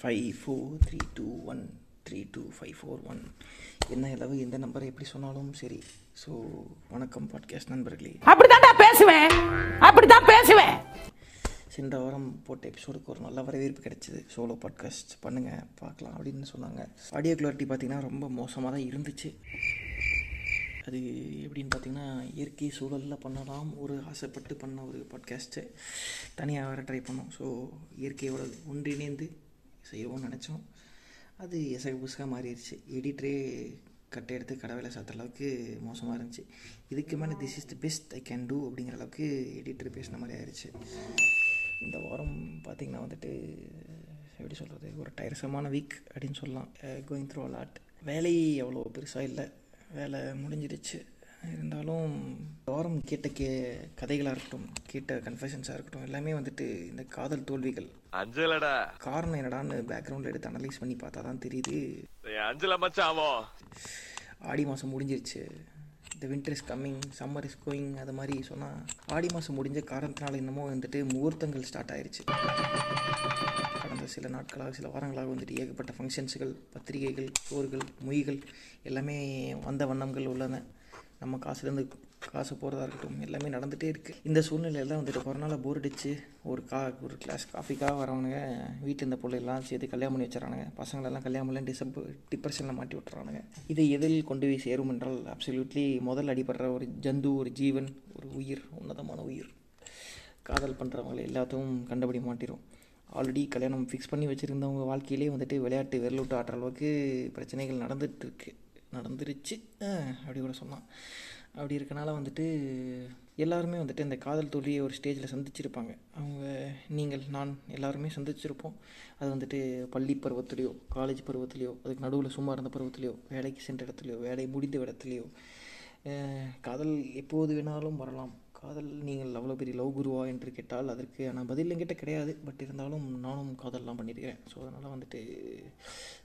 Five four three two one three two five four one என்ன அளவு எந்த நம்பரை எப்படி சொன்னாலும் சரி. ஸோ வணக்கம் பாட்காஸ்ட் நண்பர்களே. அப்படித்தான்டா பேசுவேன். அப்படித்தான் பேசுவேன். சென்ற வாரம் போட்ட எபிசோடுக்கு ஒரு நல்ல வரவேற்பு கிடைச்சிது. சோலோ பாட்காஸ்ட் பண்ணுங்கள் பார்க்கலாம் அப்படின்னு சொன்னாங்க. ஆடியோ கிளாரிட்டி பார்த்தீங்கன்னா ரொம்ப மோசமாக தான் இருந்துச்சு. அது எப்படின்னு பார்த்தீங்கன்னா இயற்கை சூழலில் பண்ணலாம். ஒரு ஆசைப்பட்டு பண்ண ஒரு பாட்காஸ்ட்டு தனியாக வேறு ட்ரை பண்ணோம். ஸோ இயற்கையோட ஒன்றிணைந்து செய்வோம்னு நினச்சோம். அது எசக புசகாக மாறிடுச்சு. எடிட்டரே கட்டை எடுத்து கடவுளை சாத்துற அளவுக்கு மோசமாக இருந்துச்சு. இதுக்கு மேலே this is the best I can do அப்படிங்கிற அளவுக்கு எடிட்டர் பேசின மாதிரி ஆயிடுச்சு இந்த வாரம் பார்த்திங்கன்னா வந்துட்டு எப்படி சொல்கிறது ஒரு டயர்சமான வீக் அப்படின்னு சொல்லலாம். கோயிங் த்ரூ அலாட் வேலை அவ்வளோ பெருசாக இல்லை. வேலை முடிஞ்சிடுச்சு. இருந்தாலும் வாரம் கேட்ட கே கதைகளாக இருக்கட்டும் கேட்ட கன்ஃபெஷன்ஸாக இருக்கட்டும் எல்லாமே வந்துட்டு இந்த காதல் தோல்விகள். அஞ்சலடா. காரணம் என்னடான்னு பேக்ரவுண்டில் எடுத்து அனலைஸ் பண்ணி பார்த்தா தான் தெரியுது அஞ்சல மச்சாவோ ஆடி மாதம் முடிஞ்சிருச்சு. இந்த winter is coming summer is going அது மாதிரி சொன்னால் ஆடி மாதம் முடிஞ்ச காரணத்தினால என்னமோ வந்துட்டு முகூர்த்தங்கள் ஸ்டார்ட் ஆயிருச்சு. கடந்த சில நாட்களாக சில வாரங்களாக வந்துட்டு ஏகப்பட்ட ஃபங்க்ஷன்ஸுகள் பத்திரிகைகள் போர்கள் மொய்கள் எல்லாமே வந்த வண்ணங்கள் உள்ளன. நம்ம காசுலேருந்து காசு போகிறதா இருக்கட்டும் எல்லாமே நடந்துகிட்டே இருக்குது இந்த சூழ்நிலையில் வந்துட்டு கொரோனாவில் போர் அடிச்சு ஒரு கா ஒரு கிளாஸ் காஃபிக்காக வரவனுங்க வீட்டில் இந்த பிள்ளைலாம் சேர்த்து கல்யாணம் பண்ணி வச்சுறானுங்க பசங்களெல்லாம் கல்யாணம் பண்ணி டிசப் டிப்ரெஷனில் மாட்டி விட்டுறானுங்க. இதை எதில் கொண்டு போய் சேரும் என்றால் அப்சல்யூட்லி முதல் அடிபடுற ஒரு ஜந்து ஒரு ஜீவன் ஒரு உயிர் உன்னதமான உயிர். காதல் பண்ணுறவங்களை எல்லாத்தையும் கண்டபடி மாட்டிடும் ஆல்ரெடி கல்யாணம் ஃபிக்ஸ் பண்ணி வச்சுருந்தவங்க வாழ்க்கையிலே வந்துட்டு விளையாட்டு விரலூட்டு ஆடுற அளவுக்கு பிரச்சனைகள் நடந்துகிட்ருக்கு நடந்துருச்சு. அப்படி கூட சொல்லலாம். அப்படி இருக்கனால வந்துட்டு எல்லாருமே வந்துட்டு இந்த காதல் தோல்வியை ஒரு ஸ்டேஜில் சந்திச்சிருப்பாங்க. அவங்க நீங்கள் நான் எல்லாருமே சந்திச்சிருப்போம். அது வந்துட்டு பள்ளி பருவத்துலேயோ காலேஜ் பருவத்துலேயோ அதுக்கு நடுவில் சும்மா இருந்த பருவத்துலேயோ வேலைக்கு சென்ற இடத்துலையோ வேலை முடிந்த இடத்துலையோ காதல் எப்போது வேணாலும் வரலாம். காதல் நீங்கள் அவ்வளோ பெரிய லவ் குருவா என்று கேட்டால் அதற்கு ஆனால் பதில் என்கிட்ட கிடையாது. பட் இருந்தாலும் நானும் காதல்லாம் பண்ணியிருக்கிறேன். ஸோ அதனால் வந்துட்டு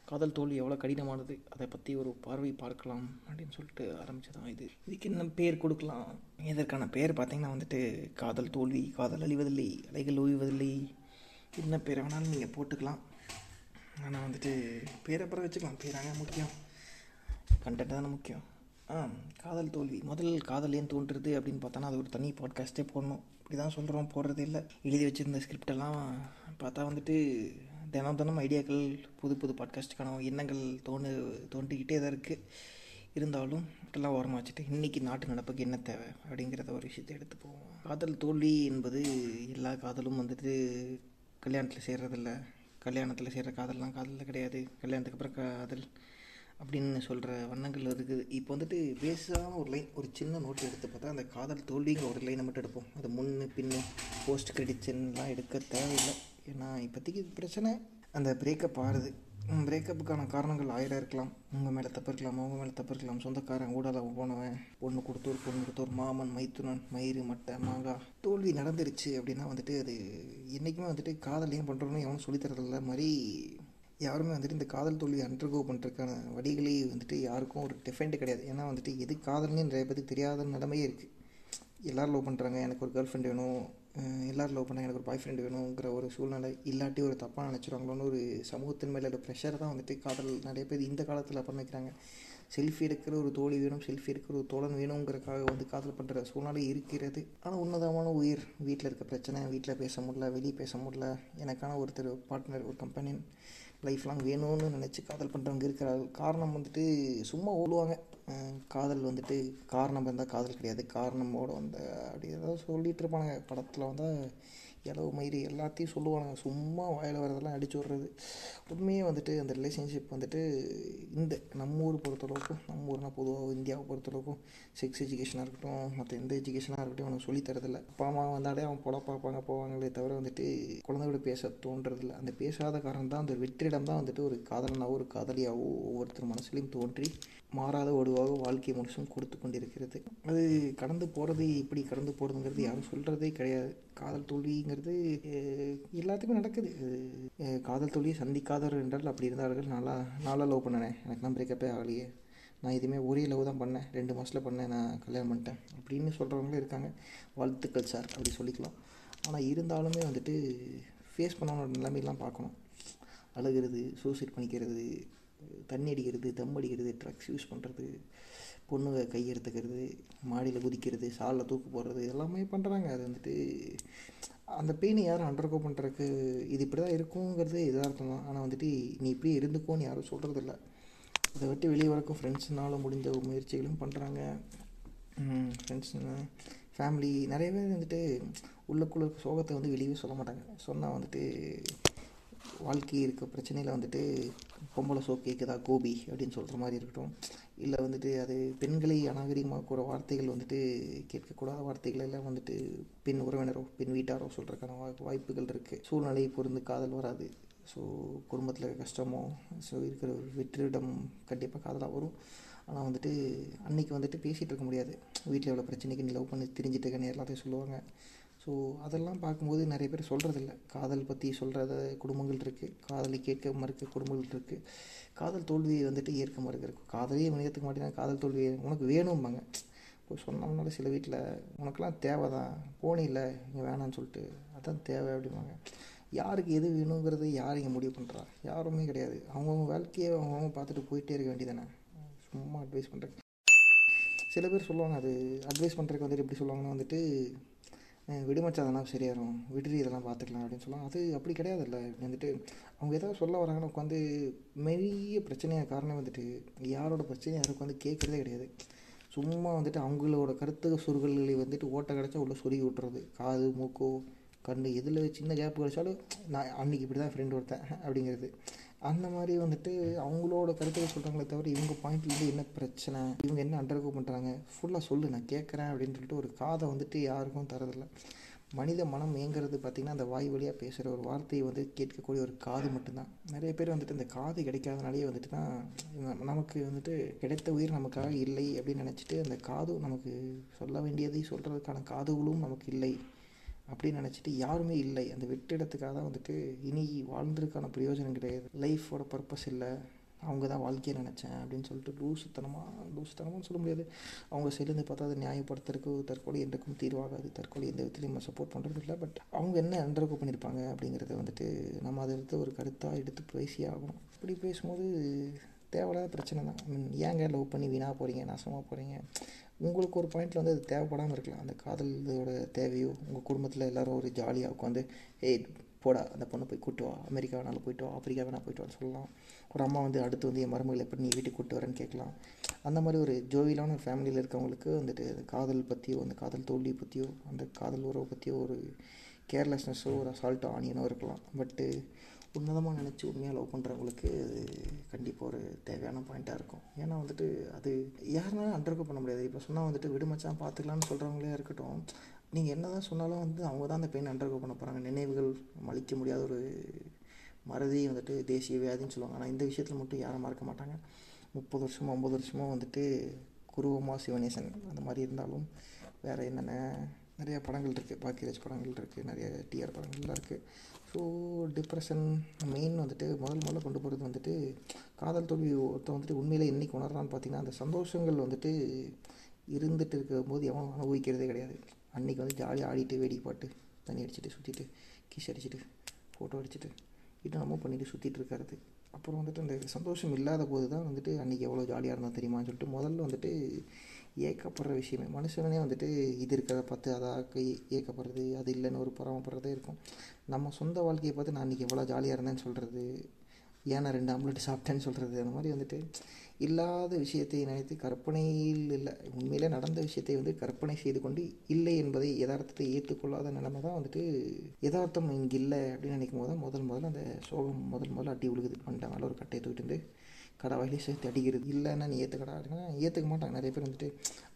காதல் தோல்வி எவ்வளோ கடினமானது அதை பற்றி ஒரு பார்வை பார்க்கலாம் அப்படின்னு சொல்லிட்டு ஆரம்பித்ததான் இது. இதுக்கு என்ன பேர் கொடுக்கலாம்? இதற்கான பேர் பார்த்திங்கன்னா வந்துட்டு காதல் தோல்வி காதல் அழிவதில்லை அலைகள் ஓய்வதில்லை. என்ன பேர் வேணாலும் நீங்கள் போட்டுக்கலாம். ஆனால் வந்துட்டு பேரை அப்புறம் வச்சுக்கலாம். பேராங்க முக்கியம். கண்டென்ட் தானே முக்கியம். காதல் தோல்வி. முதல் காதல் ஏன் தோன்றுறது அப்படின்னு பார்த்தோன்னா அது ஒரு தனி பாட்காஸ்ட்டே போடணும். இப்படி தான் சொல்கிறோம் போடுறது இல்லை. எழுதி வச்சுருந்த ஸ்கிரிப்டெல்லாம் பார்த்தா வந்துட்டு தினம் தினம் ஐடியாக்கள் புது புது பாட்காஸ்ட்டுக்கான எண்ணங்கள் தோணு தோன்றிக்கிட்டே தான் இருக்குது இருந்தாலும் இதெல்லாம் ஓரமாக வச்சுட்டு இன்றைக்கி நாட்டு நடப்புக்கு என்ன தேவை அப்படிங்கிறத ஒரு விஷயத்தை எடுத்து போவோம். காதல் தோல்வி என்பது எல்லா காதலும் வந்துட்டு கல்யாணத்தில் சேர்றதில்ல. கல்யாணத்தில் சேர்கிற காதல்லாம் காதலில் கிடையாது. கல்யாணத்துக்கு அப்புறம் காதல் அப்படின்னு சொல்கிற வண்ணங்கள் இருக்குது. இப்போ வந்துட்டு பேஸான ஒரு லைன் ஒரு சின்ன நோட் எடுத்து பார்த்தா அந்த காதல் தோல்விங்கிற ஒரு லைனை மட்டும் எடுப்போம். அது முன்னு பின்னு போஸ்ட் கிரெடிட்ஸ்லாம் எடுக்க தேவையில்லை. ஏன்னா இப்போதைக்கு பிரச்சனை அந்த பிரேக்கப் ஆறுது பிரேக்கப்புக்கான காரணங்கள் ஆயிரம் இருக்கலாம். உங்கள் மேலே தப்பு இருக்கலாம் அவங்க மேலே தப்பு இருக்கலாம். சொந்தக்காரன் ஊடால போனவன் பொண்ணு கொடுத்தோர் பொண்ணு கொடுத்தோர் மாமன் மைத்துனன் மயிறு மட்டை மாங்காய் தோல்வி நடந்துருச்சு அப்படின்னா வந்துட்டு அது என்றைக்குமே வந்துட்டு காதல் ஏன் பண்ணுறோன்னு எவனும் சொல்லித்தரதில்ல மாதிரி யாருமே வந்துட்டு இந்த காதல் தோல்வி அண்டர்கோ பண்ணுறதுக்கான வழிகளே வந்துட்டு யாருக்கும் ஒரு டிஃபெண்ட் கிடையாது. ஏன்னா வந்துட்டு எது காதல்னு நிறைய பேருக்கு தெரியாத நிலைமையே இருக்குது எல்லோரும் லவ் பண்ணுறாங்க எனக்கு ஒரு கேர்ள் ஃப்ரெண்ட் வேணும் எல்லோரும் லவ் பண்ணாங்க எனக்கு ஒரு பாய் ஃப்ரெண்ட் வேணுங்கிற ஒரு சூழ்நிலை இல்லாட்டி ஒரு தப்பாக நினச்சிருவாங்களோன்னு ஒரு சமூகத்தின் மேலே ஒரு ப்ரெஷர் தான் வந்துட்டு காதல் நிறைய பேர் இந்த காலத்தில் பண்ணிக்கிறாங்க செல்ஃபி எடுக்கிற ஒரு தோழி வேணும் செல்ஃபி எடுக்கிற ஒரு தோழன் வேணுங்கிறக்காக வந்து காதல் பண்ணுற சூழ்நிலை இருக்கிறது. ஆனால் உன்னதமான உயிர் வீட்டில் இருக்க பிரச்சனை வீட்டில் பேச முடியல வெளியே பேச முடியல எனக்கான ஒருத்தர் பார்ட்னர் ஒரு கம்பெனியன் லைஃப் லாங் வேணும்னு நினச்சி காதல் பண்ணுறவங்க இருக்கிறார்கள் காரணம் வந்துட்டு சும்மா ஓடுவாங்க. காதல் வந்துட்டு காரணம் இருந்தால் காதல் கிடையாது. காரணமோட வந்த அப்படி ஏதாவது சொல்லிகிட்டு இருப்பானுங்க. படத்தில் வந்தால் இளவு மயிறு எல்லாத்தையும் சொல்லுவானுங்க. சும்மா வாயில் வரதெல்லாம் அடிச்சு விட்றது. உண்மையே வந்துட்டு அந்த ரிலேஷன்ஷிப் வந்துட்டு இந்த நம்ம ஊர் பொறுத்தளவுக்கும் நம்ம ஊர்னா பொதுவாக இந்தியாவை பொறுத்தளவுக்கும் செக்ஸ் எஜுகேஷனாக இருக்கட்டும் மற்ற எந்த எஜுகேஷனாக இருக்கட்டும் அவனுக்கு சொல்லித்தரதில்ல அப்பா அம்மா வந்தாலே அவன் பொட பார்ப்பாங்க போவாங்களே தவிர வந்துட்டு குழந்தையோட பேச தோன்றதில்ல. அந்த பேசாத காரணம் தான் அந்த வெற்றிடம் தான் வந்துட்டு ஒரு காதலனாவோ ஒரு காதலியாவோ ஒவ்வொருத்தர் மனசுலையும் தோன்றி மாறாத ஒடுவாக வாழ்க்கை முழுசும் கொடுத்து கொண்டிருக்கிறது. அது கடந்து போகிறது எப்படி கடந்து போகிறதுங்கிறது யாரும் சொல்கிறதே கிடையாது. காதல் தோல்விங்கிறது எல்லாத்துக்குமே நடக்குது. காதல் தோல்வியை சந்திக்காதவர் என்றால் அப்படி இருந்தார்கள். நல்லா நாளாக லவ் பண்ணினேன் எனக்கு தான் பிரேக்கப்பே ஆகலையே. நான் இதுவுமே ஒரே லவ் தான் பண்ணேன். ரெண்டு மாதத்தில் பண்ணேன் நான் கல்யாணம் பண்ணிட்டேன். அப்படின்னு சொல்கிறவங்களும் இருக்காங்க. வாழ்த்துக்கள் சார் அப்படி சொல்லிக்கலாம். ஆனால் இருந்தாலுமே வந்துட்டு ஃபேஸ் பண்ணவனோட நிலைமையெல்லாம் பார்க்கணும். அழுகிறது சூசைட் பண்ணிக்கிறது தண்ணி அடிக்கிறது தம் அடிக்கிறது ட்ரக்ஸ் யூஸ் பண்ணுறது பொண்ணுங்க கை எடுத்துக்கிறது மாடியில் குதிக்கிறது சாலில் தூக்கு போடுறது எல்லாமே பண்ணுறாங்க அது வந்துட்டு அந்த பெயினை யாரும் அண்டர்கோ பண்ணுறதுக்கு இது இப்படி தான் இருக்குங்கிறது எதார்த்தம் தான் ஆனால் வந்துட்டு நீ இப்படி இருந்துக்கோன்னு யாரும் சொல்கிறதில்ல அதை விட்டு வெளியே வரக்கும் ஃப்ரெண்ட்ஸ்னால முடிஞ்ச முயற்சிகளும் பண்ணுறாங்க ஃப்ரெண்ட்ஸுங்க ஃபேமிலி நிறைய பேர் வந்துட்டு உள்ளக்குள்ள சோகத்தை வந்து வெளியே சொல்ல மாட்டாங்க. சொன்னால் வந்துட்டு வாழ்க்கை இருக்க பிரச்சனையில் வந்துட்டு பொம்பளை சோ கேட்குதா கோபி அப்படின்னு சொல்கிற மாதிரி இருக்கட்டும். இல்லை வந்துட்டு அது பெண்களை அநாகரிகமாக கூற வார்த்தைகள் வந்துட்டு கேட்கக்கூடாத வார்த்தைகள் எல்லாம் வந்துட்டு பெண் உறவினரோ பெண் வீட்டாரோ சொல்கிறதுக்கான வா வாய்ப்புகள் இருக்குது சூழ்நிலையை பொருந்து காதல் வராது. ஸோ குடும்பத்தில் கஷ்டமோ ஸோ இருக்கிற ஒரு வெற்றிடம் கண்டிப்பாக காதலாக வரும். ஆனால் வந்துட்டு அன்னைக்கு வந்துட்டு பேசிகிட்டு இருக்க முடியாது. வீட்டில் எவ்வளோ பிரச்சனைக்கு நீ லவ் பண்ணி தெரிஞ்சிட்டு இருக்கேன்னு எல்லாத்தையும் சொல்லுவாங்க. ஸோ அதெல்லாம் பார்க்கும்போது நிறைய பேர் சொல்கிறதில்ல காதல் பற்றி சொல்கிறத குடும்பங்கள் இருக்குது காதலை கேட்க மறுக்க குடும்பங்கள் இருக்குது காதல் தோல்வியை வந்துட்டு ஏற்க மறுக்க இருக்கும் காதலையே ஏற்றுக்க மாட்டேன்னா காதல் தோல்வியை உனக்கு வேணும்பாங்க. இப்போ சொன்னோம்னால சில வீட்டில் உனக்கெல்லாம் தேவை தான் போனில்ல இங்கே வேணான்னு சொல்லிட்டு. அதான் தேவை அப்படிம்பாங்க. யாருக்கு எது வேணுங்கிறது யார் இங்கே முடிவு பண்ணுறா யாருமே கிடையாது. அவங்கவுங்க வாழ்க்கையை அவங்கவுங்க பார்த்துட்டு போயிட்டே இருக்க வேண்டியதானே சும்மா அட்வைஸ் பண்ணுறேன் சில பேர் சொல்லுவாங்க அது அட்வைஸ் பண்ணுறதுக்கு வந்துட்டு எப்படி சொல்லுவாங்கன்னா வந்துட்டு விடுமச்சா அதெல்லாம் சரியாயிரும் விடுறி இதெல்லாம் பார்த்துக்கலாம் அப்படின்னு சொல்லலாம் அது அப்படி கிடையாதுல்ல. வந்துட்டு அவங்க ஏதாவது சொல்ல வராங்கன்னு உட்காந்து பெரிய பிரச்சனையாக காரணம் வந்துட்டு யாரோட பிரச்சனையும் யாருக்கு வந்து கேட்குறதே கிடையாது. சும்மா வந்துட்டு அவங்களோட கருத்து சுருள்களை வந்துட்டு ஓட்ட கிடச்சா உள்ள சொருகி விட்டுறது. காது மூக்கோ கண் எதில் சின்ன கேப் கிடச்சாலும் நான் அன்றைக்கி இப்படி தான் ஃப்ரெண்டு ஒருத்தன் அப்படிங்கிறது. அந்த மாதிரி வந்துட்டு அவங்களோட கருத்துக்கள் சொல்கிறாங்களே தவிர இவங்க பாயிண்ட்லேருந்து என்ன பிரச்சனை? இவங்க என்ன அண்டர்கோ பண்ணுறாங்க ஃபுல்லாக சொல்லு நான் கேட்குறேன் அப்படின்னு சொல்லிட்டு ஒரு காதை வந்துட்டு யாருக்கும் தரதில்லை மனித மனம் ஏங்கிறது பார்த்திங்கன்னா அந்த வாய் வழியாக பேசுகிற ஒரு வார்த்தையை வந்து கேட்கக்கூடிய ஒரு காது மட்டும்தான். நிறைய பேர் வந்துட்டு இந்த காது கிடைக்காதனாலேயே வந்துட்டு தான் நமக்கு வந்துட்டு கிடைத்த உயிர் நமக்காக இல்லை அப்படின்னு நினச்சிட்டு அந்த காது நமக்கு சொல்ல வேண்டியதை சொல்கிறதுக்கான காதுகளும் நமக்கு இல்லை. அப்படின்னு நினச்சிட்டு யாருமே இல்லை. அந்த வெற்றிடத்துக்காக தான் வந்துட்டு இனி வாழ்ந்ததுக்கான பிரயோஜனம் கிடையாது. லைஃபோட பர்பஸ் இல்லை. அவங்க தான் வாழ்க்கையை நினச்சேன் அப்படின்னு சொல்லிட்டு லூசுத்தனமாக லூசுத்தனமானு சொல்ல முடியாது. அவங்க சேர்ந்து பார்த்தா அதை நியாயப்படுத்துறதுக்கு தற்கொலை என்றைக்கும் தீர்வாகாது. தற்கொலை எந்த விதத்துலையும் நம்ம சப்போர்ட் பண்ணுறது இல்லை. பட் அவங்க என்ன அண்டர்கோ பண்ணியிருப்பாங்க அப்படிங்கிறத வந்துட்டு நம்ம அதை எடுத்து ஒரு கருத்தாக எடுத்து பேசியே ஆகணும். இப்படி பேசும்போது தேவையில்லாத பிரச்சனை தான். ஐ மீன் ஏங்க லவ் பண்ணி வீணாக போகிறீங்க நாசமாக போகிறீங்க உங்களுக்கு ஒரு பாயிண்டில் வந்து அது தேவைப்படாமல் இருக்கலாம். அந்த காதலோட தேவையோ உங்கள் குடும்பத்தில் எல்லோரும் ஒரு ஜாலியாக உட்காந்து ஏய் போடா அந்த பொண்ணை போய் கூட்டு வா. அமெரிக்கா வேணாலும் போயிட்டு வா. ஆப்பிரிக்கா வேணால் போயிட்டு வான்னு சொல்லலாம். ஒரு அம்மா வந்து அடுத்து வந்து என் மருமகளை எப்படி நீ வீட்டுக்கு கூட்டு வரேன்னு கேட்கலாம். அந்த மாதிரி ஒரு ஜோவிலான ஒரு ஃபேமிலியில் இருக்கவங்களுக்கு வந்துட்டு காதல் பற்றியோ அந்த காதல் தோல்வி பற்றியோ அந்த காதல் உறவை பற்றியோ ஒரு கேர்லெஸ்னஸோ ஒரு அசால்ட்டோ ஆனியனோ இருக்கலாம். பட்டு உன்னதமாக நினச்சி உண்மையாக லவ் பண்ணுறவங்களுக்கு அது கண்டிப்பாக ஒரு தேவையான பாயிண்ட்டாக இருக்கும். ஏன்னா வந்துட்டு அது யாருனாலும் அண்டர்கோ பண்ண முடியாது. இப்போ சொன்னால் வந்துட்டு விடுமச்சான் பார்த்துக்கலான்னு சொல்கிறவங்களே இருக்கட்டும். நீங்கள் என்ன தான் சொன்னாலும் வந்து அவங்க தான் அந்த பெயின் அண்டர்கோ பண்ண போகிறாங்க நினைவுகள் மலிக்க முடியாத ஒரு மறதி வந்துட்டு தேசிய வியாதின்னு சொல்லுவாங்க. ஆனால் இந்த விஷயத்தில் மட்டும் யாரும் மறக்க மாட்டாங்க. முப்பது வருஷமோ ஐம்பது வருஷமோ வந்துட்டு குருவமா சிவனேசன் அந்த மாதிரி இருந்தாலும் வேறு என்னென்ன நிறையா படங்கள் இருக்குது பாக்கியராஜ் படங்கள் இருக்குது நிறைய டிஆர் படங்கள்லாம் இருக்குது ஸோ டிப்ரெஷன் மெயின் வந்துட்டு முதல் முதல்ல கொண்டு போகிறது வந்துட்டு காதல் தோல்வி ஒருத்தன் வந்துட்டு உண்மையில் என்றைக்கு உணர்றான்னு பார்த்தீங்கன்னா அந்த சந்தோஷங்கள் வந்துட்டு இருந்துட்டு இருக்கும்போது எவன் அனுபவிக்கிறதே கிடையாது. அன்றைக்கி வந்து ஜாலியாக ஆடிட்டு வேடிக்கை பாட்டு தண்ணி அடிச்சுட்டு சுற்றிட்டு கிஷ் அடிச்சுட்டு ஃபோட்டோ அடிச்சுட்டு இன்னும் நம்ம பண்ணிட்டு சுற்றிட்டு இருக்கிறது. அப்புறம் வந்துட்டு அந்த சந்தோஷம் இல்லாத போது தான் வந்துட்டு அன்றைக்கி எவ்வளோ ஜாலியாக இருந்தால் தெரியுமான்னு சொல்லிட்டு முதல்ல வந்துட்டு ஏக்கப்படுற விஷயமே. மனுஷனே வந்துட்டு இது இருக்கிறத பார்த்து அதாக ஏக்கப்படுறது அது இல்லைன்னு ஒரு பராமப்படுறதே இருக்கும். நம்ம சொந்த வாழ்க்கையை பார்த்து நான் இன்றைக்கி எவ்வளோ ஜாலியாக இருந்தேன்னு சொல்கிறது ஏன் நான் ரெண்டு ஆம்லெட் சாப்பிட்டேன்னு சொல்கிறது அந்த மாதிரி வந்துட்டு இல்லாத விஷயத்தை நினைத்து கற்பனையில் இல்லை உண்மையிலே நடந்த விஷயத்தை வந்து கற்பனை செய்து கொண்டு இல்லை என்பதை யதார்த்தத்தை ஏற்றுக்கொள்ளாத நிலைமை தான் வந்துட்டு யதார்த்தம் இங்கே இல்லை அப்படின்னு நினைக்கும் போது தான் முதல் முதல்ல அந்த சோகம் முதல் முதல்ல அடி உழுகுது பண்ணிட்டேன் மேலே ஒரு கட்டையை தூக்கிட்டு கடை வகையிலே சேர்த்து அடிக்கிறது. இல்லைன்னா நீ ஏற்றுக்கடா அப்படின்னா ஏற்றுக்க மாட்டாங்க நிறைய பேர் வந்துட்டு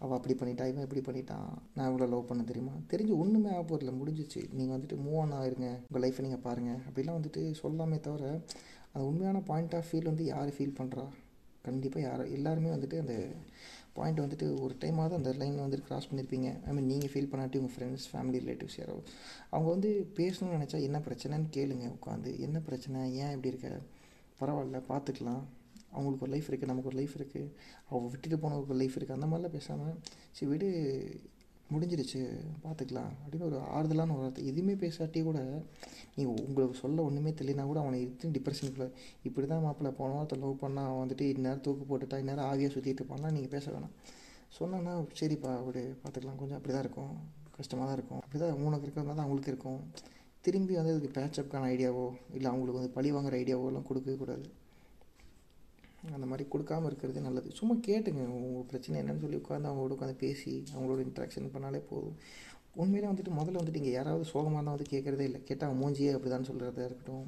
அவள் அப்படி பண்ணிட்டா இவன் இப்படி பண்ணிட்டான். நான் இவ்வளோ லவ் பண்ண தெரியுமா? தெரிஞ்சு ஒன்றுமே ஆக போகிறதில்ல முடிஞ்சிச்சு. நீங்கள் வந்துட்டு மூவ் ஆன் ஆயிருங்க. உங்கள் லைஃப்பை நீங்கள் பாருங்கள் அப்படிலாம் வந்துட்டு சொல்லாமே தவிர அந்த உண்மையான பாயிண்ட் ஆஃப் ஃபீல் வந்து யார் ஃபீல் பண்ணுறா கண்டிப்பாக யார்? எல்லாருமே வந்துட்டு அந்த பாயிண்ட் வந்துட்டு ஒரு டைமாவது அந்த லைன் வந்துட்டு கிராஸ் பண்ணியிருப்பீங்க ஐ மீன் நீங்கள் ஃபீல் பண்ணாட்டி உங்கள் ஃப்ரெண்ட்ஸ் ஃபேமிலி ரிலேட்டிவ்ஸ் யாரோ அவங்க வந்து பேசணும்னு நினச்சா என்ன பிரச்சனைன்னு கேளுங்க உட்காந்து. என்ன பிரச்சனை? ஏன் இப்படி இருக்க? பரவாயில்ல பார்த்துக்கலாம். அவங்களுக்கு ஒரு லைஃப் இருக்குது நமக்கு ஒரு லைஃப் இருக்குது அவள் விட்டுட்டு போனவங்களுக்கு ஒரு லைஃப் இருக்குது அந்த மாதிரிலாம் பேசாமல் சரி விடு முடிஞ்சிருச்சு பார்த்துக்கலாம் அப்படின்னு ஒரு ஆறுதலான ஒரு வார்த்தை. எதுவுமே பேசாட்டி கூட நீங்கள் உங்களுக்கு சொல்ல ஒன்றுமே தெரியலனா கூட அவனை எடுத்து டிப்ரெஷனுக்குள்ள இப்படி தான் மாப்பிள்ள போன வாரத்தில் லவ் பண்ணால் அவன் வந்துட்டு இந்நேரம் தூக்கு போட்டுட்டா இந்நேரம் ஆவியாக சுற்றிட்டு இருப்பான்லாம் நீங்கள் பேச வேணாம். சொன்னேன்னா சரிப்பா அப்படி பார்த்துக்கலாம் கொஞ்சம் அப்படி தான் இருக்கும். கஷ்டமாக தான் இருக்கும். அப்படி தான் உனக்கு இருக்கிறது தான் அவங்களுக்கு இருக்கும். திரும்பி வந்து அதுக்கு பேச்சப்கான ஐடியாவோ இல்லை அவங்களுக்கு வந்து பழி வாங்குற ஐடியாவோ எல்லாம் கொடுக்கவே கூடாது. அந்த மாதிரி கொடுக்காம இருக்கிறது நல்லது. சும்மா கேட்டுங்க. உங்கள் பிரச்சனை என்னென்னு சொல்லி உட்காந்து அவங்களோட உட்காந்து பேசி அவங்களோட இன்ட்ராக்ஷன் பண்ணாலே போதும். உண்மையிலே வந்துட்டு முதல்ல வந்துட்டு இங்கே யாராவது சோகமாக தான் வந்து கேட்குறதே இல்லை. கேட்டால் மூஞ்சியே அப்படி தான் சொல்கிறதா இருக்கட்டும்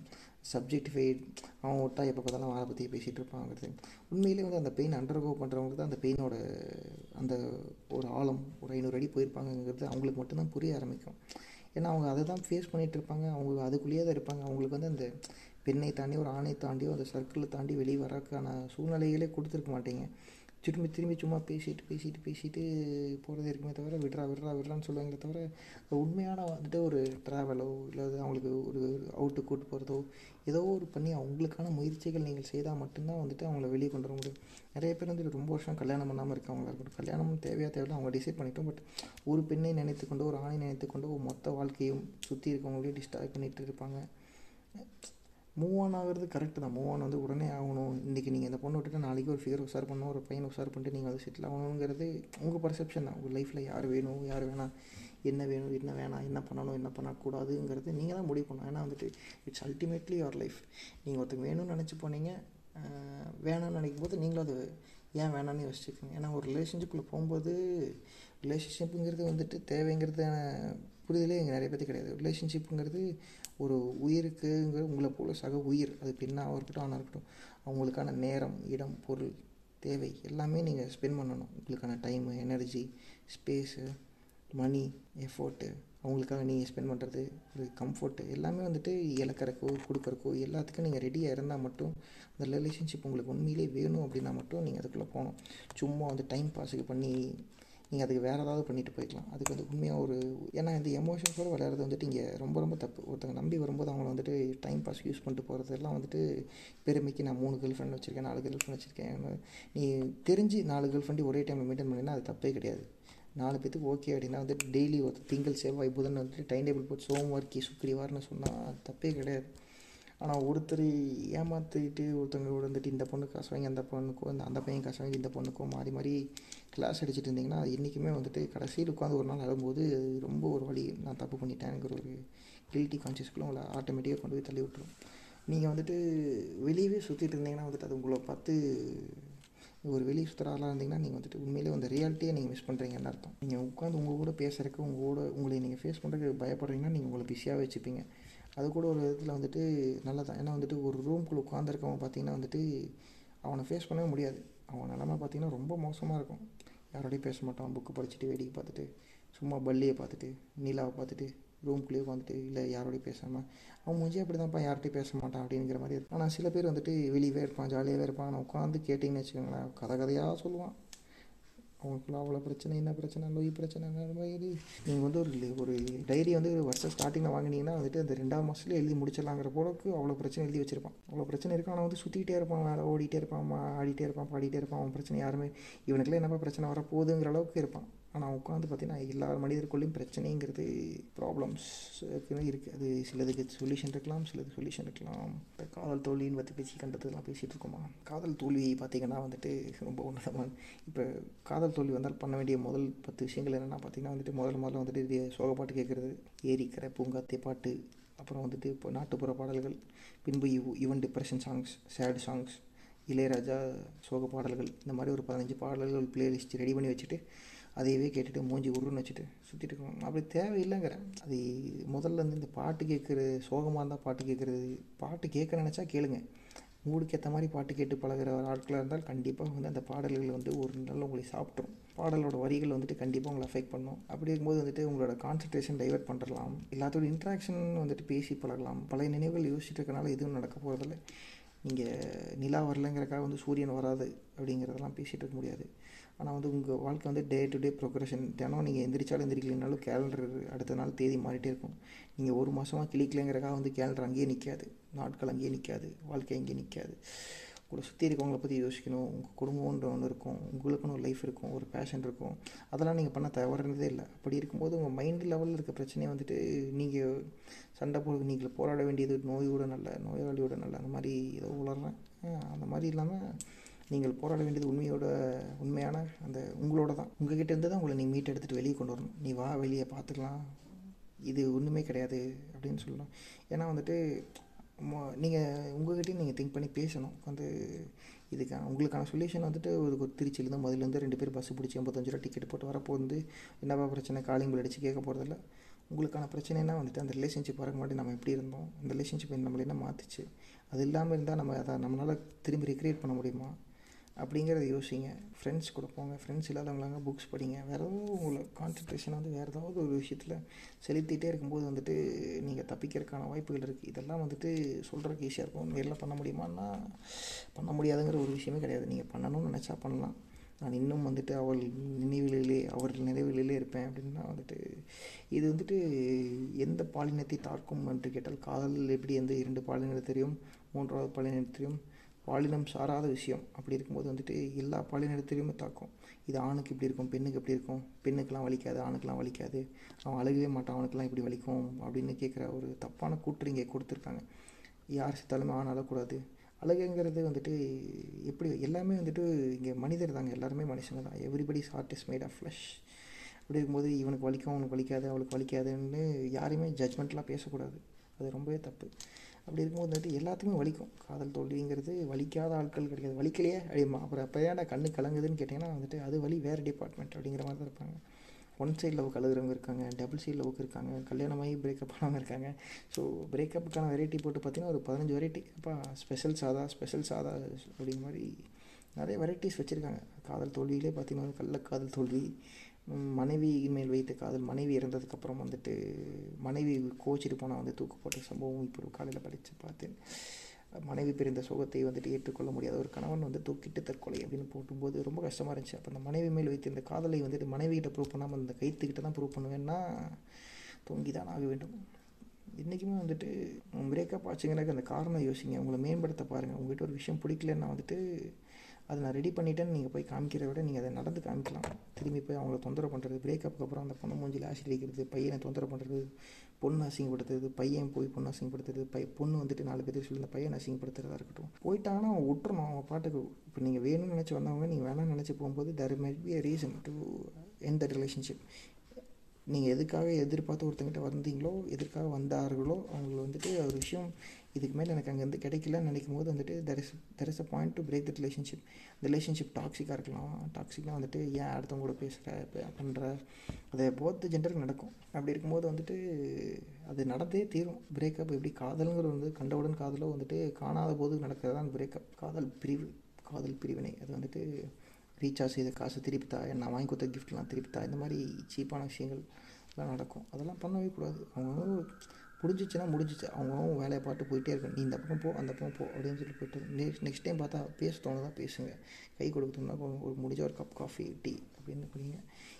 சப்ஜெக்டிஃபைட் அவன் விட்டா எப்போ பார்த்தாலும் அவனை பற்றி பேசிகிட்டு இருப்பாங்கிறது உண்மையிலே வந்து அந்த பெயின் அண்டர்கோ பண்ணுறவங்களுக்கு தான் அந்த பெயினோட அந்த ஒரு ஆழம் ஒரு ஐநூறு அடி போயிருப்பாங்கங்கிறது அவங்களுக்கு மட்டும்தான் புரிய ஆரம்பிக்கும். ஏன்னா அவங்க அதை தான் ஃபேஸ் பண்ணிகிட்டு இருப்பாங்க. அவங்க அதுக்குள்ளேயே தான் இருப்பாங்க. அவங்களுக்கு வந்து அந்த பெண்ணை தாண்டி ஒரு ஆணை தாண்டியோ அந்த சர்க்கிளை தாண்டி வெளியே வரக்கான சூழ்நிலைகளே கொடுத்துருக்க மாட்டீங்க. திரும்பி திரும்பி சும்மா பேசிட்டு பேசிட்டு பேசிட்டு போகிறதே இருக்குமே தவிர விட்றா விட்றா விட்றான்னு சொல்லுவாங்களே தவிர உண்மையான வந்துட்டு ஒரு ட்ராவலோ இல்லை அவங்களுக்கு ஒரு அவுட்டு கூட்டு போகிறதோ ஏதோ ஒரு பண்ணி அவங்களுக்கான முயற்சிகள் நீங்கள் செய்தால் மட்டும்தான் வந்துட்டு அவங்கள வெளியே கொண்டு வர முடியும். நிறைய பேர் வந்து ரொம்ப வருஷம் கல்யாணம் பண்ணாமல் இருக்கவங்களா இருக்கட்டும். கல்யாணம் தேவையா தேவையில்ல அவங்க டிசைட் பண்ணிட்டோம். பட் ஒரு பெண்ணை நினைத்து கொண்டு ஒரு ஆணை நினைத்து கொண்டு ஒரு மொத்த வாழ்க்கையும் சுற்றி இருக்கவங்களையும் டிஸ்டர்ப் பண்ணிகிட்டு இருப்பாங்க. மூவ் ஆன் ஆகிறது கரெக்டு தான். மூவ் ஆன் வந்து உடனே ஆகணும். இன்றைக்கி நீங்கள் இந்த பொண்ணு விட்டுட்டு நாளைக்கு ஒரு ஃபிகர் உசார் பண்ணணும் ஒரு பையனை உசார் பண்ணிட்டு நீங்கள் வந்து செட்டில் ஆகணுங்கிறது உங்கள் பர்செப்ஷன் தான். உங்கள் லைஃப்பில் யார் வேணும் யார் வேணாம் என்ன வேணும் என்ன வேணாம் என்ன பண்ணணும் என்ன பண்ணக்கூடாதுங்கிறது நீங்கள் தான் முடிவு பண்ணணும். ஏன்னா வந்துட்டு இட்ஸ் அல்டிமேட்லி யுவர் லைஃப் நீங்கள் ஒருத்தங்க வேணும்னு நினச்சி போனீங்க வேணாம்னு நினைக்கும் போது நீங்களும் அது ஏன் வேணாம்னு யோசிச்சுக்கோங்க ஏன்னா ஒரு ரிலேஷன்ஷிப்பில் போகும்போது ரிலேஷன்ஷிப்புங்கிறது வந்துட்டு தேவைங்கிறத புரிதலே எங்கள் நிறைய பேர்த்து கிடையாது. ரிலேஷன்ஷிப்புங்கிறது ஒரு உயிருக்குங்கிற உங்களை போல் சக உயிர் அது பெண்ணாக இருக்கட்டும் ஆனால் இருக்கட்டும் அவங்களுக்கான நேரம் இடம் பொருள் தேவை எல்லாமே நீங்கள் ஸ்பெண்ட் பண்ணணும். உங்களுக்கான time energy space money effort அவங்களுக்காக நீங்கள் ஸ்பெண்ட் பண்ணுறது ஒரு கம்ஃபர்ட்டு எல்லாமே வந்துட்டு இழக்கிறக்கோ கொடுக்குறக்கோ எல்லாத்துக்கும் நீங்கள் ரெடியாக இருந்தால் மட்டும் அந்த ரிலேஷன்ஷிப் உங்களுக்கு உண்மையிலே வேணும் அப்படின்னா மட்டும் நீங்கள் அதுக்குள்ளே போகணும். சும்மா வந்து டைம் பாஸுக்கு பண்ணி நீங்கள் அதுக்கு வேறு ஏதாவது பண்ணிட்டு போய்க்கலாம். அதுக்கு வந்து உண்மையாக ஒரு ஏன்னா இந்த எமோஷன்ஸோடு விளையாடுறது வந்துட்டு இங்கே ரொம்ப ரொம்ப தப்பு. ஒருத்தங்க நம்பி வரும்போது அவங்கள வந்துட்டு டைம் பாஸ் யூஸ் பண்ணிட்டு போகிறதெல்லாம் வந்துட்டு பெருமைக்கு நான் மூணு கேர்ள் ஃப்ரெண்ட் வச்சுருக்கேன் நாலு கேர்ள் ஃப்ரெண்ட் வச்சுருக்கேன். நீ தெரிஞ்சு நாலு கேர்ள் ஃப்ரெண்டு ஒரே டைமில் மெயின்டைன் பண்ணினா அது தப்பே கிடையாது. நாலு பேத்துக்கு ஓகே அப்படின்னா வந்துட்டு டெய்லி ஒரு திங்கள் செவ்வாய் புதன் வந்துட்டு டைம் டேபிள் போட்டு சோமவார் கி சுக்ரிவார்னு சொன்னால் தப்பே கிடையாது. ஆனால் ஒருத்தர் ஏமாற்றிட்டு ஒருத்தவங்க விழுந்துட்டு இந்த பொண்ணு காசு வாங்கி அந்த பொண்ணுக்கோ இந்த அந்த பையன் காசு வாங்கி இந்த பொண்ணுக்கோ மாறி மாறி கிளாஸ் அடிச்சுட்டு இருந்தீங்கன்னா அது என்றைக்குமே வந்துட்டு கடைசியில் உட்காந்து ஒரு நாள் அழும்போது ரொம்ப ஒரு வழி நான் தப்பு பண்ணிட்டேங்கிற ஒரு கில்ட்டி கான்சியஸ்க்குள்ள உங்களை ஆட்டோமேட்டிக்காக கொண்டு போய் தள்ளி விட்டுரும். நீங்கள் வந்துட்டு வெளியவே சுற்றிட்டு இருந்தீங்கன்னா வந்துட்டு அது உங்களை பார்த்து ஒரு வெளியே சுற்றுறாலாம் இருந்தீங்கன்னா நீங்கள் வந்துட்டு உண்மையிலே அந்த ரியாலிட்டியை நீங்கள் மிஸ் பண்ணுறீங்கன்னு அர்த்தம். நீங்கள் உட்காந்து உங்கள் கூட பேசுகிறக்கு உங்கள் கூட உங்களை நீங்கள் ஃபேஸ் பண்ணுறதுக்கு பயப்படுறீங்கன்னா நீங்கள் உங்களை பிஸியாக வச்சுப்பீங்க. அது கூட ஒரு விதத்தில் வந்துட்டு நல்லதான் ஏன்னா வந்துட்டு ஒரு ரூம்குள்ளே உட்காந்துருக்கவன் பார்த்தீங்கன்னா வந்துட்டு அவனை ஃபேஸ் பண்ணவே முடியாது. அவன் நிலமை பார்த்தீங்கன்னா ரொம்ப மோசமாக இருக்கும். யாரோடையும் பேச மாட்டான். புக்கு படிச்சுட்டு வேடிக்கை பார்த்துட்டு சும்மா பல்லியை பார்த்துட்டு நிலாவை பார்த்துட்டு ரூம்குள்ளேயே உட்காந்துட்டு இல்லை யாரோடையும் பேசாமல் அவன் மூஞ்சி அப்படி தான்ப்பா யார்கிட்டையும் பேச மாட்டான் அப்படிங்கிற மாதிரி இருக்கும். ஆனால் சில பேர் வந்துட்டு வெளியவே இருப்பான் ஜாலியாகவே இருப்பான். ஆனால் உட்காந்து கேட்டிங்கன்னு வச்சுக்கோங்களேன் கதை கதையாக சொல்லுவான். அவங்களுக்குள்ள அவ்வளோ பிரச்சனை என்ன பிரச்சனை நோய் பிரச்சனை என்ன மாதிரி நீங்கள் வந்து ஒரு ஒரு டைரி வந்து ஒரு வருஷம் ஸ்டார்டிங்கில் வாங்கினீங்கன்னா வந்துட்டு அந்த ரெண்டாவது மாதத்துல எழுதி முடிச்சிடலாங்கிற போலக்கு அவ்வளோ பிரச்சனை எழுதி வச்சிருப்பான். அவ்வளோ பிரச்சனை இருக்கும் ஆனால் வந்து சுற்றிக்கிட்டே இருப்பான் வேலை ஓடிட்டே இருப்பான் ஆடிட்டே இருப்பான் பாடிட்டே இருப்பான் அவன் பிரச்சனை யாருமே இவனுக்குலாம் என்னப்பா பிரச்சனை வரப்போகுதுங்கிற அளவுக்கு இருப்பான். ஆனால் உட்காந்து பார்த்தீங்கன்னா எல்லா மனிதருக்குள்ளேயும் பிரச்சனைங்கிறது ப்ராப்ளம்ஸ் இருக்குது அது சிலதுக்கு சொல்யூஷன் இருக்கலாம் சிலது சொல்யூஷன் இருக்கலாம். இப்போ காதல் தோல்வின்னு பற்றி பேசி கண்டதுலாம் பேசிகிட்டு இருக்கோமா? காதல் தோல்வி பார்த்திங்கன்னா வந்துட்டு ரொம்ப உன்னதமான இப்போ காதல் தோல்வி வந்தால் பண்ண வேண்டிய முதல் பத்து விஷயங்கள் என்னென்னா பார்த்திங்கன்னா வந்துட்டு முதல் முதல்ல வந்துட்டு சோக பாட்டு கேட்குறது ஏரிக்கரை பூங்காத்தே பாட்டு அப்புறம் வந்துட்டு இப்போ நாட்டுப்புற பாடல்கள் பின்பு இவ் இவன் depression songs sad songs Ilaiyaraaja சோக பாடல்கள் இந்த மாதிரி ஒரு பதினஞ்சு பாடல்கள் பிளேலிஸ்ட் ரெடி பண்ணி வச்சுட்டு அதையவே கேட்டுட்டு மூஞ்சி உருன்னு வச்சுட்டு சுற்றிட்டு இருக்கணும். அப்படி தேவையில்லைங்கிறேன் அது முதல்ல இருந்து இந்த பாட்டு கேட்குறது சோகமாக இருந்தால் பாட்டு கேட்குறது பாட்டு கேட்க நினச்சா கேளுங்க. மூடுக்கு ஏற்ற மாதிரி பாட்டு கேட்டு பழகிற ஆட்களாக இருந்தால் கண்டிப்பாக வந்து அந்த பாடல்கள் வந்து ஒரு நாள் உங்களை சாப்பிட்ரும் பாடலோட வரிகள் வந்துட்டு கண்டிப்பாக உங்களை அஃபெக்ட் பண்ணும். அப்படி இருக்கும்போது வந்துட்டு உங்களோட கான்சன்ட்ரேஷன் டைவெர்ட் பண்ணுறலாம் எல்லாத்தோட இன்ட்ராக்ஷன் வந்துட்டு பேசி பழகலாம். பழைய நினைவுகள் யோசிச்சுட்டு இருக்கனால எதுவும் நடக்க போகிறதில்ல நீங்கள் நிலா வரலைங்கிறக்காக வந்து சூரியன் வராது அப்படிங்கிறதெல்லாம் பேசிகிட்டு இருக்க முடியாது. ஆனால் வந்து உங்கள் வாழ்க்கை வந்து டே டு டே ப்ரொக்ரஷன் தினம் நீங்கள் எந்திரிச்சாலும் எந்திரிக்கலைனாலும் கேலண்டர் அடுத்த நாள் தேதி மாறிட்டே இருக்கும். நீங்கள் ஒரு மாதமாக கிளிக்கலைங்கிறக்காக வந்து கேலண்டர் அங்கேயே நிற்காது நாட்கள் அங்கேயே நிற்காது வாழ்க்கை அங்கேயே நிற்காது கூட சுற்றி இருக்கவங்கள பற்றி யோசிக்கணும். உங்கள் குடும்பம்ன்ற ஒன்று இருக்கும். உங்களுக்குன்னு ஒரு லைஃப் இருக்கும். ஒரு பேஷன் இருக்கும். அதெல்லாம் நீங்கள் பண்ண தவறுனதே இல்லை. அப்படி இருக்கும்போது உங்கள் மைண்ட் லெவலில் இருக்க பிரச்சனையை வந்துட்டு நீங்கள் சண்டை போட நீங்கள் போராட வேண்டியது நோயோட நல்ல நோயாளியோட நல்ல. அந்த மாதிரி ஏதோ உளறேன் அந்த மாதிரி இல்லாமல் நீங்கள் போராட வேண்டியது உண்மையோட உண்மையான அந்த உங்களோட தான். உங்ககிட்ட இருந்து தான் உங்களை நீ மீட் எடுத்துகிட்டு வெளியே கொண்டு வரணும். நீ வா வெளியே பார்த்துக்கலாம். இது ஒன்றுமே கிடையாது அப்படின்னு சொல்லணும். ஏன்னா வந்துட்டு நீங்கள் உங்ககிட்டயும் நீங்கள் திங்க் பண்ணி பேசணும். வந்து இதுக்கான உங்களுக்கான சொல்யூஷன் வந்துட்டு ஒரு திருச்சியிலேருந்து முதல்லேருந்து ரெண்டு பேர் பஸ் பிடிச்சி ஐம்பத்தஞ்சு ரூபா டிக்கெட் போட்டு வரப்போ வந்து என்னப்பா பிரச்சனை? காலிங் பில் அடித்து கேட்க போகிறதில்ல உங்களுக்கான பிரச்சனைனா வந்துட்டு அந்த ரிலேஷன்ஷிப் வர முன்னாடி நம்ம எப்படி இருந்தோம்? அந்த ரிலேஷன்ஷிப் நம்மளை என்ன மாற்றிச்சு அது இல்லாமல் இருந்தால் நம்ம அதை நம்மளால் திரும்பி ரிக்ரியேட் பண்ண முடியுமா? அப்படிங்கிறத யோசிங்க. ஃப்ரெண்ட்ஸ் கூட போங்க. ஃப்ரெண்ட்ஸ் இல்லாதவங்களாங்க புக்ஸ் படிங்க. வேறு ஏதாவது உங்களை கான்சன்ட்ரேஷன் வந்து வேறு ஏதாவது ஒரு விஷயத்தில் செலுத்திட்டே இருக்கும்போது வந்துட்டு நீங்கள் தப்பிக்கிறதுக்கான வாய்ப்புகள் இருக்குது இதெல்லாம் வந்துட்டு சொல்கிறதுக்கு ஈஸியாக இருக்கும். நேரில் பண்ண முடியுமான்னா பண்ண முடியாதுங்கிற ஒரு விஷயமே கிடையாது. நீங்கள் பண்ணணும்னு நினச்சா பண்ணலாம். நான் இன்னும் வந்துட்டு அவள் நினைவுகளிலே அவர் நினைவுகளிலே இருப்பேன் அப்படின்னா வந்துட்டு இது வந்துட்டு எந்த பாலினத்தை தாக்கும் என்று கேட்டால் காதல் எப்படி எந்த இரண்டு பாலினத்தையும் மூன்றாவது பாலினத்தையும் பாலினம் சாராத விஷயம். அப்படி இருக்கும்போது வந்துட்டு எல்லா பாலினத்திலையுமே தாக்கும். இது ஆணுக்கு இப்படி இருக்கும் பெண்ணுக்கு எப்படி இருக்கும். பெண்ணுக்கெல்லாம் வலிக்காது ஆணுக்கெல்லாம் வலிக்காது. அவன் அழுகவே மாட்டான் அவனுக்கெல்லாம் இப்படி வலிக்கும் அப்படின்னு கேட்குற ஒரு தப்பான கூற்று இங்கே கொடுத்துருக்காங்க. யார் செத்தாலுமே ஆண் அழக்கூடாது. அழகுங்கிறது வந்துட்டு எப்படி எல்லாமே வந்துட்டு இங்கே மனிதர் தாங்க. எல்லாருமே மனுஷங்க தான். Everybody heart is made of flesh அப்படி இருக்கும்போது இவனுக்கு வலிக்கும் அவனுக்கு வலிக்காது அவளுக்கு வலிக்காதுன்னு யாரையுமே ஜட்ஜ்மெண்ட்லாம் பேசக்கூடாது. அது ரொம்பவே தப்பு. அப்படி இருக்கும்போது வந்துட்டு எல்லாத்துக்குமே வலிக்கும். காதல் தோல்விங்கிறது வலிக்காத ஆட்கள் கிடையாது. வலிக்கலையே. அப்படிமா அப்புறம் அப்போ ஏன்டா கண்ணு கலங்குதுன்னு கேட்டிங்கன்னா வந்துட்டு அது வலி வேறு டிபார்ட்மெண்ட் அப்படிங்கிற மாதிரி தான் இருப்பாங்க. ஒன் சைட் லவ் கலகுறவங்க இருக்காங்க டபுள் சைட் லவ்க்கு இருக்காங்க கல்யாணமாகி பிரேக்கப் ஆனவங்க இருக்காங்க. ஸோ பிரேக்கப்புக்கான வெரைட்டி போட்டு பார்த்தீங்கன்னா ஒரு பதினஞ்சு வெரைட்டி அப்பா ஸ்பெஷல் சாதா ஸ்பெஷல் சாதா அப்படிங்கிற மாதிரி நிறைய வெரைட்டிஸ் வச்சுருக்காங்க. காதல் தோல்வியிலே பார்த்தீங்கன்னா கள்ளக்காதல் தோல்வி மனைவி மேல் வைத்த காதல் மனைவி இறந்ததுக்கப்புறம் வந்துட்டு மனைவி கோச்சிட்டு போனால் வந்து தூக்கு போட்ட சம்பவம் இப்போ காலையில் படித்து பார்த்தேன். மனைவி பிரிந்த சோகத்தை வந்துட்டு ஏற்றுக்கொள்ள முடியாத ஒரு கணவன் வந்து தூக்கிட்டு தற்கொலை அப்படின்னு போட்டும்போது ரொம்ப கஷ்டமாக இருந்துச்சு. அப்போ அந்த மனைவி மேல் வைத்து இந்த காதலை வந்துட்டு மனைவிகிட்ட ப்ரூவ் பண்ணாமல் அந்த கைத்துக்கிட்ட தான் ப்ரூவ் பண்ணுவேன்னா தொங்கி தான் ஆக வேண்டும். இன்றைக்குமே வந்துட்டு பிரேக்கப் ஆச்சுங்கிறக்கு அந்த காரணம் யோசிங்க. உங்களை மேம்படுத்த பாருங்கள் உங்கள்கிட்ட ஒரு விஷயம் பிடிக்கலன்னா வந்துட்டு அதை நான் ரெடி பண்ணிட்டேன்னு நீங்கள் போய் காமிக்கிறத விட நீங்கள் அதை நடந்து காமிக்கலாம். திரும்பி போய் அவங்கள தொந்தரவு பண்ணுறது பிரேக்கப்புக்கு அப்புறம் அந்த பொண்ணு மூஞ்சில் ஆசிட் வைக்கிறது பையனை தொந்தரவு பண்ணுறது பொண்ணு அசிங்கப்படுத்துறது பையன் போய் பொண்ணு அசிங்கப்படுத்துறது பை பொண்ணு வந்துட்டு நாலு பேருக்கு சொல்லி அந்த பையனை அசிங்கப்படுத்துறதா இருக்கட்டும். போயிட்டாங்கன்னா அவன் விட்டுறணும் அவன் பாட்டுக்கு. இப்போ நீங்கள் வேணும்னு நினச்சி வந்தவங்க நீங்கள் வேணாம்னு நினச்சி போகும்போது there might be a reason to end the relationship நீங்கள் எதுக்காக எதிர்பார்த்து ஒருத்தங்கிட்ட வந்தீங்களோ எதற்காக வந்தார்களோ அவங்கள வந்துட்டு ஒரு விஷயம் இதுக்கு மேலே எனக்கு அங்கேருந்து கிடைக்கலன்னு நினைக்கும் போது வந்துட்டு there is there is a point to break the relationship இந்த ரிலேஷன்ஷிப் டாக்ஸிக்காக இருக்கலாம். டாக்ஸிக்காக வந்துட்டு ஏன் அடுத்தவங்க கூட பேசுகிற பண்ணுற அது போத்து ஜெண்டருக்கு நடக்கும். அப்படி இருக்கும்போது வந்துட்டு அது நடந்தே தீரும். பிரேக்கப் எப்படி காதலுங்கிறது வந்து கண்டவுடன் காதலோ வந்துட்டு காணாத போது நடக்கிறது தான் பிரேக்கப் காதல் பிரிவு காதல் பிரிவினை. அது வந்துட்டு ரீசார்ஜ் செய்த காசு திருப்பித்தா நான் வாங்கி கொடுத்த கிஃப்ட்லாம் திருப்பித்தா இந்த மாதிரி சீப்பான விஷயங்கள் எல்லாம் நடக்கும். அதெல்லாம் பண்ணவே கூடாது. அவங்க முடிஞ்சிச்சுன்னா முடிஞ்சிச்சு. அவங்கவும் வேலையை பார்த்து போயிட்டே இருக்கணும் நீ இந்த பக்கம் போ அந்த பக்கம் போ அப்படின்னு சொல்லி போயிட்டு நெக்ஸ்ட் நெக்ஸ்ட் டைம் பார்த்தா பேச தோணுதான் பேசுங்க. கை கொடுக்கணும்னா ஒரு முடிஞ்ச ஒரு கப் காஃபி டீ அப்படின்னு குடிங்க.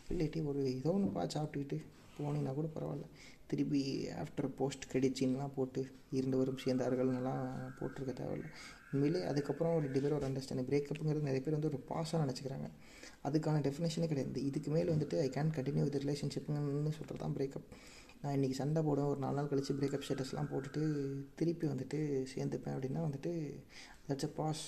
இல்லாட்டி ஒரு ஏதோ ஒன்று பா சாப்பிட்டுக்கிட்டு போனீங்கன்னா கூட பரவாயில்ல. திருப்பி ஆஃப்டர் போஸ்ட் கிரெடிட் போட்டு இருந்து வரும் சேர்ந்தார்கள்லாம் போட்டிருக்க தேவையில்ல. உண்மையிலே அதுக்கப்புறம் ஒரு பேரும் ஒரு அண்டர்ஸ்டாண்டிங் பிரேக்கப்புங்கிறது நிறைய பேர் வந்து ஒரு பாஸாக நினச்சிக்கிறாங்க. அதுக்கான டெஃபினேஷனே கிடையாது. இதுக்கு மேலே வந்துட்டு ஐ கேன் கண்டினியூ வித் ரிலேஷன்ஷிப்புங்கன்னு சொல்கிறது தான் பிரேக்கப் நான் இன்றைக்கி சண்டை போடுவேன். ஒரு நாலு நாள் கழித்து பிரேக்கப் ஸ்டேட்டஸ்லாம் போட்டுட்டு திருப்பி வந்துட்டு சேர்ந்துப்பேன் அப்படின்னா வந்துட்டு தட்ஸ் அ பாஸ்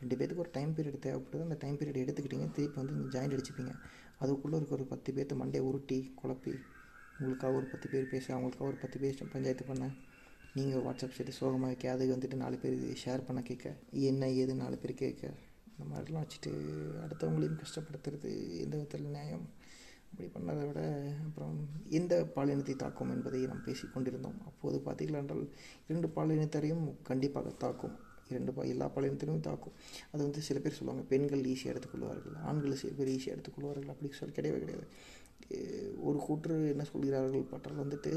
ரெண்டு பேத்துக்கு ஒரு டைம் பீரியட் தேவைப்படுது. அந்த டைம் பீரியட் எடுத்துக்கிட்டிங்க. திருப்பி வந்து ஜாயின் அடிச்சுப்பீங்க. அதுக்குள்ளே இருக்க ஒரு பத்து பேர்த்து மண்டே உருட்டி குழப்பி உங்களுக்காக ஒரு பத்து பேர் பேச அவங்களுக்காக ஒரு பத்து பேர் பஞ்சாயத்து பண்ண நீங்கள் வாட்ஸ்அப் ஸ்டேட்டஸ் சோகமாக வைக்க அதுக்கு வந்துட்டு நாலு பேர் ஷேர் பண்ண கேட்க என்ன ஏது நாலு பேர் கேட்க இந்த மாதிரிலாம் வச்சுட்டு அடுத்தவங்களையும் கஷ்டப்படுத்துறது எந்த விதத்தில் நியாயம்? அப்படி பண்ணதை விட அப்புறம் எந்த பாலினத்தை தாக்கும் என்பதை நாம் பேசி கொண்டிருந்தோம். அப்போது பார்த்தீர்கள் என்றால் இரண்டு பாலினத்தரையும் கண்டிப்பாக தாக்கும். இரண்டு பா எல்லா பாலினத்திலும் தாக்கும். அது வந்து சில பேர் சொல்லுவாங்க பெண்கள் ஈஸியாக எடுத்துக்கொள்வார்கள் ஆண்கள் சில பேர் ஈஸியாக எடுத்துக்கொள்வார்கள் அப்படி சொல்லி கிடையவே கிடையாது. ஒரு கூற்று என்ன சொல்கிறார்கள் பட்டால் வந்துட்டு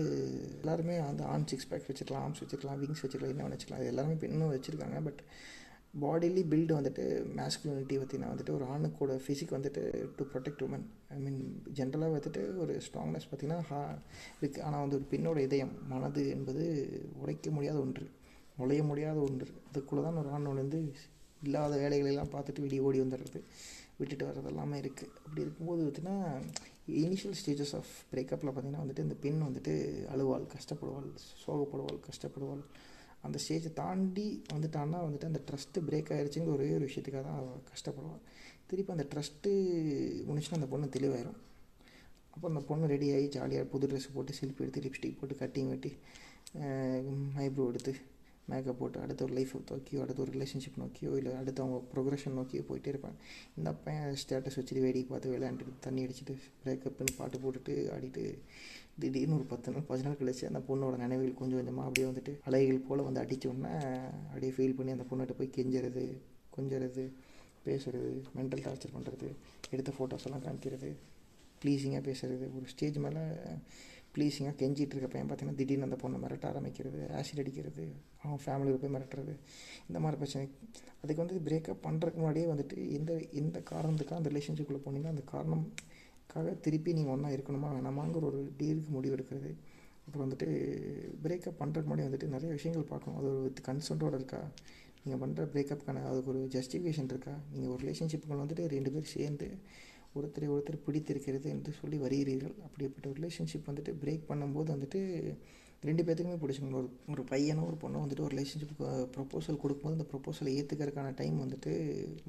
எல்லாருமே அந்த ஆன் சிக்ஸ் பேக் வச்சுக்கலாம் ஆர்ம்ஸ் வச்சுக்கலாம் விங்ஸ் வச்சுக்கலாம் என்ன வச்சுக்கலாம் அது எல்லாமே பெண்ணும் வச்சுருக்காங்க பட் பாடிலி பில்டு வந்துட்டு மேஸ்குலினிட்டி பற்றினா வந்துட்டு ஒரு ஆணுக்கோட ஃபிசிக் வந்துட்டு to protect woman I mean ஜென்ரலாக வந்துட்டு ஒரு ஸ்ட்ராங்னஸ் பார்த்திங்கன்னா ஹா இருக்குது ஆனால் வந்து ஒரு பெண்ணோட இதயம் மனது என்பது உழைக்க முடியாத ஒன்று. நுழைய முடியாத ஒன்று. அதுக்குள்ளே தான் ஒரு ஆண் வந்து இல்லாத வேலைகளெல்லாம் பார்த்துட்டு வெளியே ஓடி வந்துடுறது. விட்டுட்டு வர்றது எல்லாமே இருக்குது அப்படி இருக்கும்போது பார்த்தீங்கன்னா இனிஷியல் ஸ்டேஜஸ் ஆஃப் பிரேக்கப்பில் பார்த்தீங்கன்னா வந்துட்டு இந்த பெண் வந்துட்டு அழுவாள் கஷ்டப்படுவாள் சோகப்படுவாள் கஷ்டப்படுவாள். அந்த ஸ்டேஜை தாண்டி வந்துட்டான்னா வந்துட்டு அந்த ட்ரஸ்ட்டு பிரேக் ஆகிடுச்சுங்கிற ஒரே ஒரு விஷயத்துக்காக தான் அவள் கஷ்டப்படுவாள். திருப்பி அந்த ட்ரஸ்ட்டு முடிச்சுன்னா அந்த பொண்ணு தெளிவாயிரும். அப்போ அந்த பொண்ணு ரெடி ஆகி ஜாலியாக புது ட்ரெஸ் போட்டு செல்ஃபி எடுத்து லிப்ஸ்டிக் போட்டு கட்டிங் வெட்டி ஐப்ரோ எடுத்து மேக்கப் போட்டு அடுத்த ஒரு லைஃப் நோக்கியோ அடுத்த ஒரு ரிலேஷன்ஷிப் நோக்கியோ இல்லை அடுத்த அவங்க ப்ரொக்ரெஷன் நோக்கியோ போயிட்டே இருப்பாங்க. இந்த பையன் ஸ்டேட்டஸ் வச்சுட்டு வேடிக்கை பார்த்து விளையாண்டுட்டு தண்ணி அடிச்சுட்டு பிரேக்கப்னு பாட்டு போட்டுட்டு ஆடிட்டு திடீர்னு ஒரு பத்து நாள் பதினஞ்சு நாள் கழிச்சு அந்த பொண்ணோட நினைவுகள் கொஞ்சம் கொஞ்சமாக அப்படியே வந்துட்டு அலைகள் போல் வந்து அடித்தோடனே அப்படியே ஃபீல் பண்ணி அந்த பொண்ணுகிட்ட போய் கெஞ்சுறது கொஞ்சறது பேசுறது மென்டல் டார்ச்சர் பண்ணுறது எடுத்த ஃபோட்டோஸ் எல்லாம் காமிக்கிறது ப்ளீஸிங்காக பேசுகிறது ஒரு ஸ்டேஜ் மேலே ப்ளீஸிங்காக கெஞ்சிகிட்டு இருக்க பையன் பார்த்தீங்கன்னா திடீர்னு அந்த பொண்ணை மிரட்ட ஆரம்பிக்கிறது ஆசிட் அடிக்கிறது அவன் ஃபேமிலியில் போய் மிரட்டுறது இந்த மாதிரி பிரச்சனை. அதுக்கு வந்து பிரேக்கப் பண்ணுறதுக்கு முன்னாடியே வந்துட்டு எந்த எந்த காரணத்துக்காக அந்த ரிலேஷன்ஷிப்பில் போனீங்கன்னா அந்த காரணம் காரணம்காக திருப்பி நீங்கள் ஒன்றா இருக்கணுமா வேணாமாங்கிற ஒரு டீலுக்கு முடிவு எடுக்கிறது. அப்புறம் வந்துட்டு பிரேக்கப் பண்ணுறதுக்கு முன்னாடி வந்துட்டு நிறைய விஷயங்கள் பார்க்கணும். அது ஒரு வித் கன்சென்ட்டோடு இருக்கா? நீங்கள் பண்ணுற பிரேக்கப்புக்கான அதுக்கு ஒரு ஜஸ்டிஃபிகேஷன் இருக்கா? நீங்கள் ஒரு ரிலேஷன்ஷிப்புகள் வந்துட்டு ரெண்டு பேர் சேர்ந்து ஒருத்தரை ஒருத்தர் பிடித்திருக்கிறது என்று சொல்லி வருகிறீர்கள். அப்படிப்பட்ட ரிலேஷன்ஷிப் வந்துட்டு பிரேக் பண்ணும்போது வந்துட்டு ரெண்டு பேர்த்துக்குமே பிடிச்சிக்கணும் ஒரு ஒரு பையனோ ஒரு பொண்ணோ வந்துட்டு ஒரு ரிலேஷன்ஷிப்புக்கு ப்ரொப்போசல் கொடுக்கும்போது அந்த ப்ரொப்போசலை ஏற்றுக்கிறதுக்கான டைம் வந்துட்டு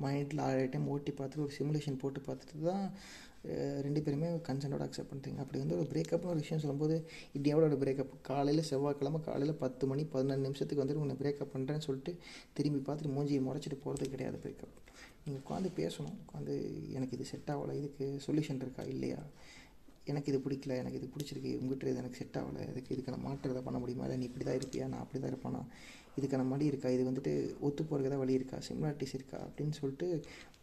மைண்டில் ஆறு டைம் ஓட்டி பார்த்துட்டு ஒரு சிமுலேஷன் போட்டு பார்த்துட்டு தான் ரெண்டு பேருமே கன்சென்டோட அக்செப்ட் பண்ணுறீங்க அப்படி வந்து ஒரு பிரேக்கப்னு ஒரு விஷயம் சொல்லும்போது இந்தியாவோட ஒரு பிரேக்கப் காலையில் செவ்வாய்க்கிழமை காலையில் பத்து மணி பதினஞ்சு நிமிஷத்துக்கு வந்துட்டு உன்னை பிரேக்கப் பண்ணுறேன்னு சொல்லிட்டு திரும்பி பார்த்துட்டு மூஞ்சியை முறைச்சிட்டு போகிறது கிடையாது பிரேக்கப் நீங்கள் உட்காந்து பேசணும். உட்காந்து எனக்கு இது செட் ஆகலை இதுக்கு சொல்யூஷன் இருக்கா இல்லையா? எனக்கு இது பிடிக்கல எனக்கு இது பிடிச்சிருக்கு உங்கள்கிட்ட இது எனக்கு செட் ஆகலை இதுக்கு இதுக்கான மாற்றுறதை பண்ண முடியுமா? இல்லை நீ இப்படி தான் இருப்பியா? நான் அப்படி தான் இருப்பேனா? இதுக்கான வழி இருக்கா? இது வந்துட்டு ஒத்து போகிறதுக்கு தான் வழி இருக்கா? சிமிலாரிட்டிஸ் இருக்கா? அப்படின்னு சொல்லிட்டு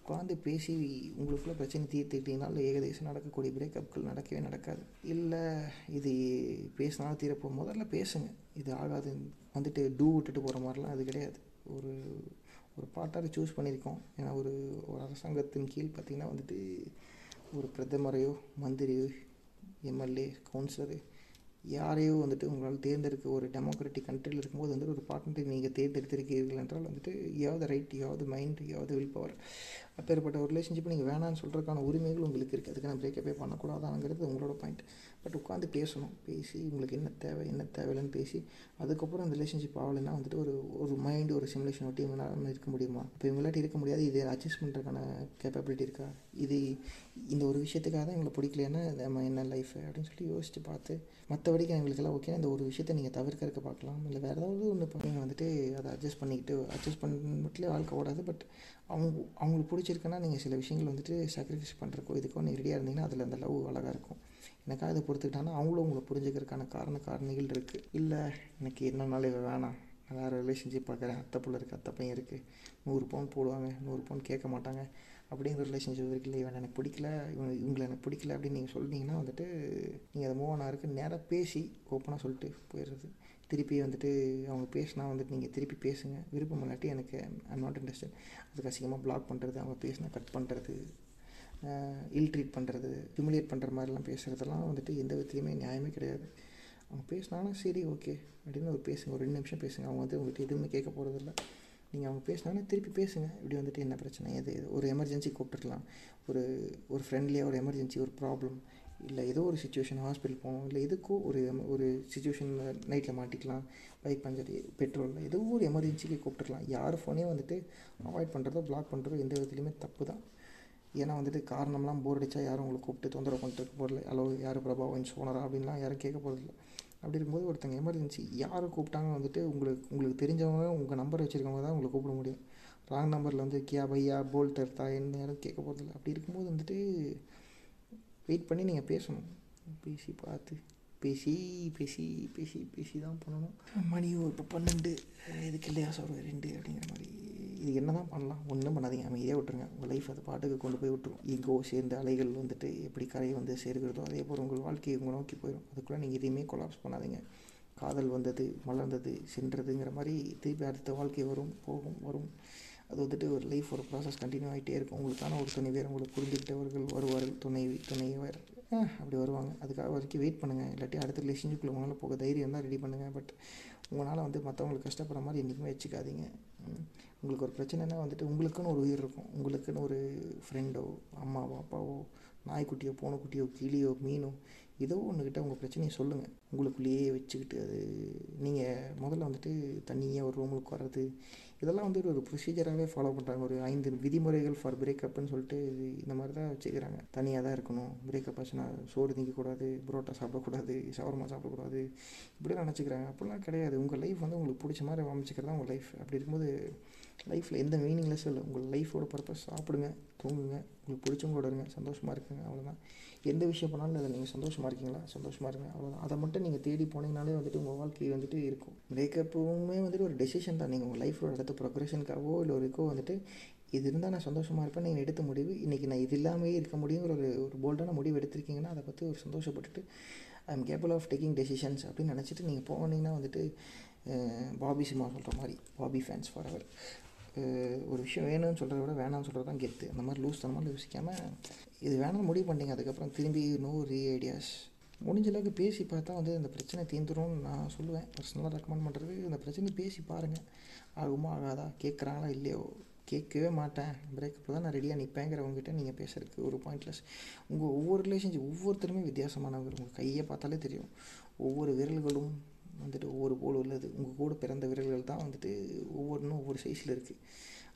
உட்காந்து பேசி உங்களுக்குள்ள பிரச்சனை தீர்த்துக்கிட்டீங்கனால ஏகதேசம் நடக்கக்கூடிய பிரேக்கப்கள் நடக்கவே நடக்காது. இல்லை இது பேசினாலும் தீரப்போ முதல்ல பேசுங்க. இது ஆகாது. வந்துட்டு டூ விட்டுட்டு போகிற மாதிரிலாம் அது கிடையாது. ஒரு ஒரு பாட்டாக சூஸ் பண்ணியிருக்கோம். ஏன்னா ஒரு ஒரு அரசாங்கத்தின் கீழ் பார்த்திங்கன்னா வந்துட்டு ஒரு பிரதமரையோ மந்திரியோ எம்எல்ஏ கவுன்சிலரு யாரையோ வந்துட்டு உங்களால் தேர்ந்தெடுக்க ஒரு டெமோக்ராட்டிக் கண்ட்ரியில் இருக்கும்போது வந்துட்டு ஒரு பார்ட்னரை நீங்கள் தேர்ந்தெடுத்திருக்கிறீர்கள் என்றால் வந்துட்டு யாவது ரைட் யாவது மைண்ட் யாவது வில் பவர் அப்பேற்பட்ட ஒரு ரிலேஷன்ஷிப் நீங்கள் வேணான்னு சொல்கிறதுக்கான உரிமைகள் உங்களுக்கு இருக்குது அதுக்கான பிரேக்கப்பே பண்ணக்கூடாதாங்கிறது உங்களோட பாயிண்ட் பட் உட்காந்து பேசணும். பேசி உங்களுக்கு என்ன தேவை என்ன தேவையில்லைன்னு பேசி அதுக்கப்புறம் அந்த ரிலேஷன்ஷிப் ஆகலைன்னா வந்துட்டு ஒரு ஒரு மைண்டு ஒரு சிமுலேஷன் ஒட்டி இவங்களால இருக்க முடியுமா? இப்போ இவங்களாட்டி இருக்க முடியாது. இது அட்ஜஸ்ட் பண்ணுறதுக்கான கேப்பபிலிட்டி இருக்கா? இது இந்த ஒரு விஷயத்துக்காக தான் எங்களை பிடிக்கலைன்னா நம்ம என்ன லைஃப் அப்படின்னு சொல்லி யோசித்து பார்த்து மற்றபடிக்கு எங்களுக்கெல்லாம் ஓகே இந்த ஒரு விஷயத்தை நீங்கள் தவிர்க்கறதுக்கு பார்க்கலாம். இல்லை வேறு ஏதாவது ஒன்று நீங்கள் வந்துட்டு அதை அட்ஜஸ்ட் பண்ணிக்கிட்டு அட்ஜஸ்ட் மட்டும் வாழ்க்கை ஓடாது. பட் அவங்க அவங்களுக்கு பிடிச்சிருக்குன்னா நீங்கள் சில விஷயங்கள் வந்துட்டு சாக்ரிஃபைஸ் பண்ணுறக்கோ இதுக்கோ நீங்கள் ரெடியாக இருந்தீங்கன்னா அதில் அந்த லவ் அழகாக இருக்கும். எனக்காக இதை பொறுத்துக்கிட்டாங்கன்னா அவங்களும் உங்களை புரிஞ்சுக்கிறதுக்கான காரண காரணிகள் இருக்குது இல்லை எனக்கு என்னன்னாலும் இவன் வேணாம். நான் வேறு ரிலேஷன்ஷிப் பார்க்குறேன். அத்தை பிள்ளை இருக்குது அத்தை பையன் இருக்குது நூறு பவுன் போடுவாங்க. நூறு பவுன் கேட்க மாட்டாங்க. அப்படிங்கிற ரிலேஷன்ஷிப் இருக்குல்ல இவன் எனக்கு பிடிக்கல. இவன் இவங்களை எனக்கு பிடிக்கல அப்படின்னு நீங்கள் சொல்லிட்டீங்கன்னா வந்துட்டு நீங்கள் அதை மூவ் ஆன் நேராக பேசி ஓப்பனாக சொல்லிட்டு போயிடுறது. திருப்பி வந்துட்டு அவங்க பேசினா வந்துட்டு நீங்கள் திருப்பி பேசுங்க. விருப்பம் இல்லாட்டி எனக்கு ஐம் நாட் இன்ட்ரெஸ்டட் அதுக்கு அசிங்கமாக பிளாக் பண்ணுறது அவங்க பேசினா கட் பண்ணுறது இல் ட்ரீட் பண்ணுறது ஹியூமிலேட் பண்ணுற மாதிரிலாம் பேசுகிறதெல்லாம் வந்துட்டு எந்த விதத்துலையுமே நியாயமே கிடையாது. அவங்க பேசினாலும் சரி ஓகே அப்படின்னு ஒரு பேசுங்க. ஒரு ரெண்டு நிமிஷம் பேசுங்க. அவங்க வந்து உங்கள்கிட்ட எதுவுமே கேட்க போகிறதில்ல நீங்கள் அவங்க பேசினாலும் திருப்பி பேசுங்க. இப்படி வந்துட்டு என்ன பிரச்சனை? எது எது? ஒரு எமர்ஜென்சி கூப்பிட்டுருக்கலாம். ஒரு ஒரு ஃப்ரெண்ட்லியாக ஒரு எமர்ஜென்சி ஒரு ப்ராப்ளம் இல்லை ஏதோ ஒரு சுச்சுவேஷன் ஹாஸ்பிட்டல் போகணும் இல்லை எதுக்கோ ஒரு ஒரு சுச்சுவேஷன் நைட்டில் மாட்டிக்கலாம் பைக் பஞ்சர் பெட்ரோலில் ஏதோ ஒரு எமர்ஜென்சிக்கு கூப்பிட்டுருக்கலாம். யார் ஃபோனே வந்துட்டு அவாய்ட் பண்ணுறதோ பிளாக் பண்ணுறதோ எந்த விதத்துலையுமே தப்பு தான். ஏன்னா வந்துட்டு காரணம்லாம் போர் அடித்தா யாரும் உங்களை கூப்பிட்டு தொந்தரவு பண்ணிட்டு போகிறல ஹலோ யார் பிரபா? ஒன்ஸ் ஓனரா அப்படின்லாம் யாரும் கேட்க போகிறதில்ல அப்படி இருக்கும்போது ஒருத்தங்க எமர்ஜென்சி யார் கூப்பிட்டாங்க வந்துட்டு உங்களுக்கு உங்களுக்கு தெரிஞ்சவங்க உங்கள் நம்பர் வச்சுருக்கவங்க தான் உங்களை கூப்பிட முடியும். ராங் நம்பரில் வந்து கியா பையா? போல் தர்த்தா என்ன யாரும் கேட்க போகிறதில்ல அப்படி இருக்கும்போது வந்துட்டு வெயிட் பண்ணி நீங்கள் பேசணும். பேசி பார்த்து. பேசி பேசி பேசி பேசி தான் பண்ணணும். மணி ஒரு இப்போ பன்னெண்டு. இதுக்கு இல்லையா சார் ரெண்டு அப்படிங்கிற மாதிரி. இது என்ன தான் பண்ணலாம்? ஒன்றும் பண்ணாதீங்க. அமைதியாக விட்டுருங்க. உங்கள் லைஃப் அது பாட்டுக்கு கொண்டு போய் விட்டுரும். ஈகோ சேர்ந்து அலைகள் வந்துட்டு எப்படி கரையை வந்து சேர்க்கிறதோ அதே போல் உங்கள் வாழ்க்கையை உங்களை நோக்கி போயிடும் அதுக்குள்ளே நீங்கள் எதையுமே கொலாப்ஸ் பண்ணாதீங்க. காதல் வந்தது மலர்ந்தது சென்றதுங்கிற மாதிரி திருப்பி அடுத்த வாழ்க்கை வரும் போகும் வரும். அது வந்துட்டு ஒரு லைஃப் ஒரு ப்ராசஸ் கண்டினியூ ஆகிட்டே இருக்கும். உங்களுக்கான ஒரு துணை பேர் உங்களுக்கு புரிஞ்சுக்கிட்டவர்கள் வருவார்கள். துணை துணைவர் அப்படி வருவாங்க. அதுக்காக வரைக்கும் வெயிட் பண்ணுங்கள் இல்லாட்டி அடுத்த ரிலேஷன்ஷிப்பில் உங்களால் போக தைரியம் தான் ரெடி பண்ணுங்கள் பட் உங்களால் வந்து மற்றவங்களுக்கு கஷ்டப்படுற மாதிரி என்றைக்குமே வச்சுக்காதீங்க. உங்களுக்கு ஒரு பிரச்சனைனா வந்துட்டு உங்களுக்குன்னு ஒரு உயிர் இருக்கும். உங்களுக்குன்னு ஒரு ஃப்ரெண்டோ அம்மாவோ அப்பாவோ நாய்க்குட்டியோ பூனைக்குட்டியோ கிளியோ மீனோ ஏதோ ஒன்றுக்கிட்ட உங்கள் பிரச்சனையை சொல்லுங்கள் உங்களுக்குள்ளேயே வச்சுக்கிட்டு அது நீங்கள் முதல்ல வந்துட்டு தனியாக ஒரு ரூமுக்கு வர்றது இதெல்லாம் வந்து ஒரு ப்ரொசீஜராகவே ஃபாலோ பண்ணுறாங்க ஒரு ஐந்து விதிமுறைகள் ஃபார் பிரேக்கப்னு சொல்லிட்டு இந்த மாதிரி தான் வச்சுக்கிறாங்க. தனியாக தான் இருக்கணும். பிரேக்கப் ஆச்சுன்னா சோறு திங்கக்கூடாது புரோட்டா சாப்பிடக்கூடாது ஷவர்மா சாப்பிடக்கூடாது. இப்படிலாம் நினச்சிக்கிறாங்க. அப்படிலாம் கிடையாது. உங்கள் லைஃப் வந்து உங்களுக்கு பிடிச்ச மாதிரி அமைச்சிக்கிறது தான் உங்கள் லைஃப் அப்படி இருக்கும்போது லைஃப்பில் எந்த மீனிங்லெஸ்ஸும் இல்லை. உங்கள் லைஃபோட பர்பஸ் சாப்பிடுங்க தூங்குங்க. உங்களுக்கு பிடிச்சவங்களோட இருங்க. சந்தோஷமாக இருக்குங்க. அவ்வளோதான் எந்த விஷயம் பண்ணாலும் அதில் நீங்கள் சந்தோஷமாக இருக்கீங்களா? சந்தோஷமாக இருங்க அவ்வளோதான் அதை மட்டும் நீங்கள் தேடி போனீங்கனாலே வந்துட்டு உங்கள் வாழ்க்கை வந்துட்டு இருக்கும். பிரேக்கப்புமே வந்துட்டு ஒரு டெசிஷன் தான். நீங்கள் உங்கள் லைஃப்பில் அடுத்த ப்ரொக்ரெஷனுக்காகவோ இல்லை ஒரு இருக்கோ வந்துட்டு இது இருந்தால் நான் சந்தோஷமாக இருப்பேன் நீங்கள் எடுத்த முடிவு இன்றைக்கி நான் இது இல்லாமல் இருக்க முடியுங்கிற ஒரு ஒரு போல்டான முடிவு எடுத்திருக்கீங்கன்னா அதை பற்றி ஒரு சந்தோஷப்பட்டுட்டு I am capable of taking decisions அப்படின்னு நினச்சிட்டு நீங்கள் போனீங்கன்னா வந்துட்டு பாபி சிம்மா சொல்கிற மாதிரி பாபி ஃபேன்ஸ் ஃபார் அவர் ஒரு விஷயம் வேணும்னு சொல்கிறத விட வேணாம்னு சொல்கிறது தான் கெத்து. அந்த மாதிரி லூஸ் தனமாக யோசிக்காமல் இது வேணாலும் முடிவு பண்ணிங்க. அதுக்கப்புறம் திரும்பி நோ ரீ ஐடியாஸ் முடிஞ்ச அளவுக்கு பேசி பார்த்தா வந்து இந்த பிரச்சனை தீந்துரும்னு நான் சொல்லுவேன். பர்சனலாக ரெக்கமெண்ட் பண்ணுறது இந்த பிரச்சனை பேசி பாருங்கள் ஆகுமா ஆகாதா கேட்குறாங்களா இல்லையோ? கேட்கவே மாட்டேன். பிரேக்கப்பில் தான் நான் ரெடியாக நிற்பேங்கிறவங்ககிட்ட நீங்கள் பேசுறதுக்கு ஒரு பாயிண்ட்லெஸ் உங்கள் ஒவ்வொரு ரிலேஷன்ஷிப் ஒவ்வொருத்தருமே வித்தியாசமானவர் உங்கள் கையை பார்த்தாலே தெரியும். ஒவ்வொரு விரல்களும் வந்துட்டு ஒவ்வொரு போல் உள்ளது. உங்கள் கூட பிறந்த விரல்கள் தான் வந்துட்டு ஒவ்வொன்றும் ஒவ்வொரு சைஸில் இருக்குது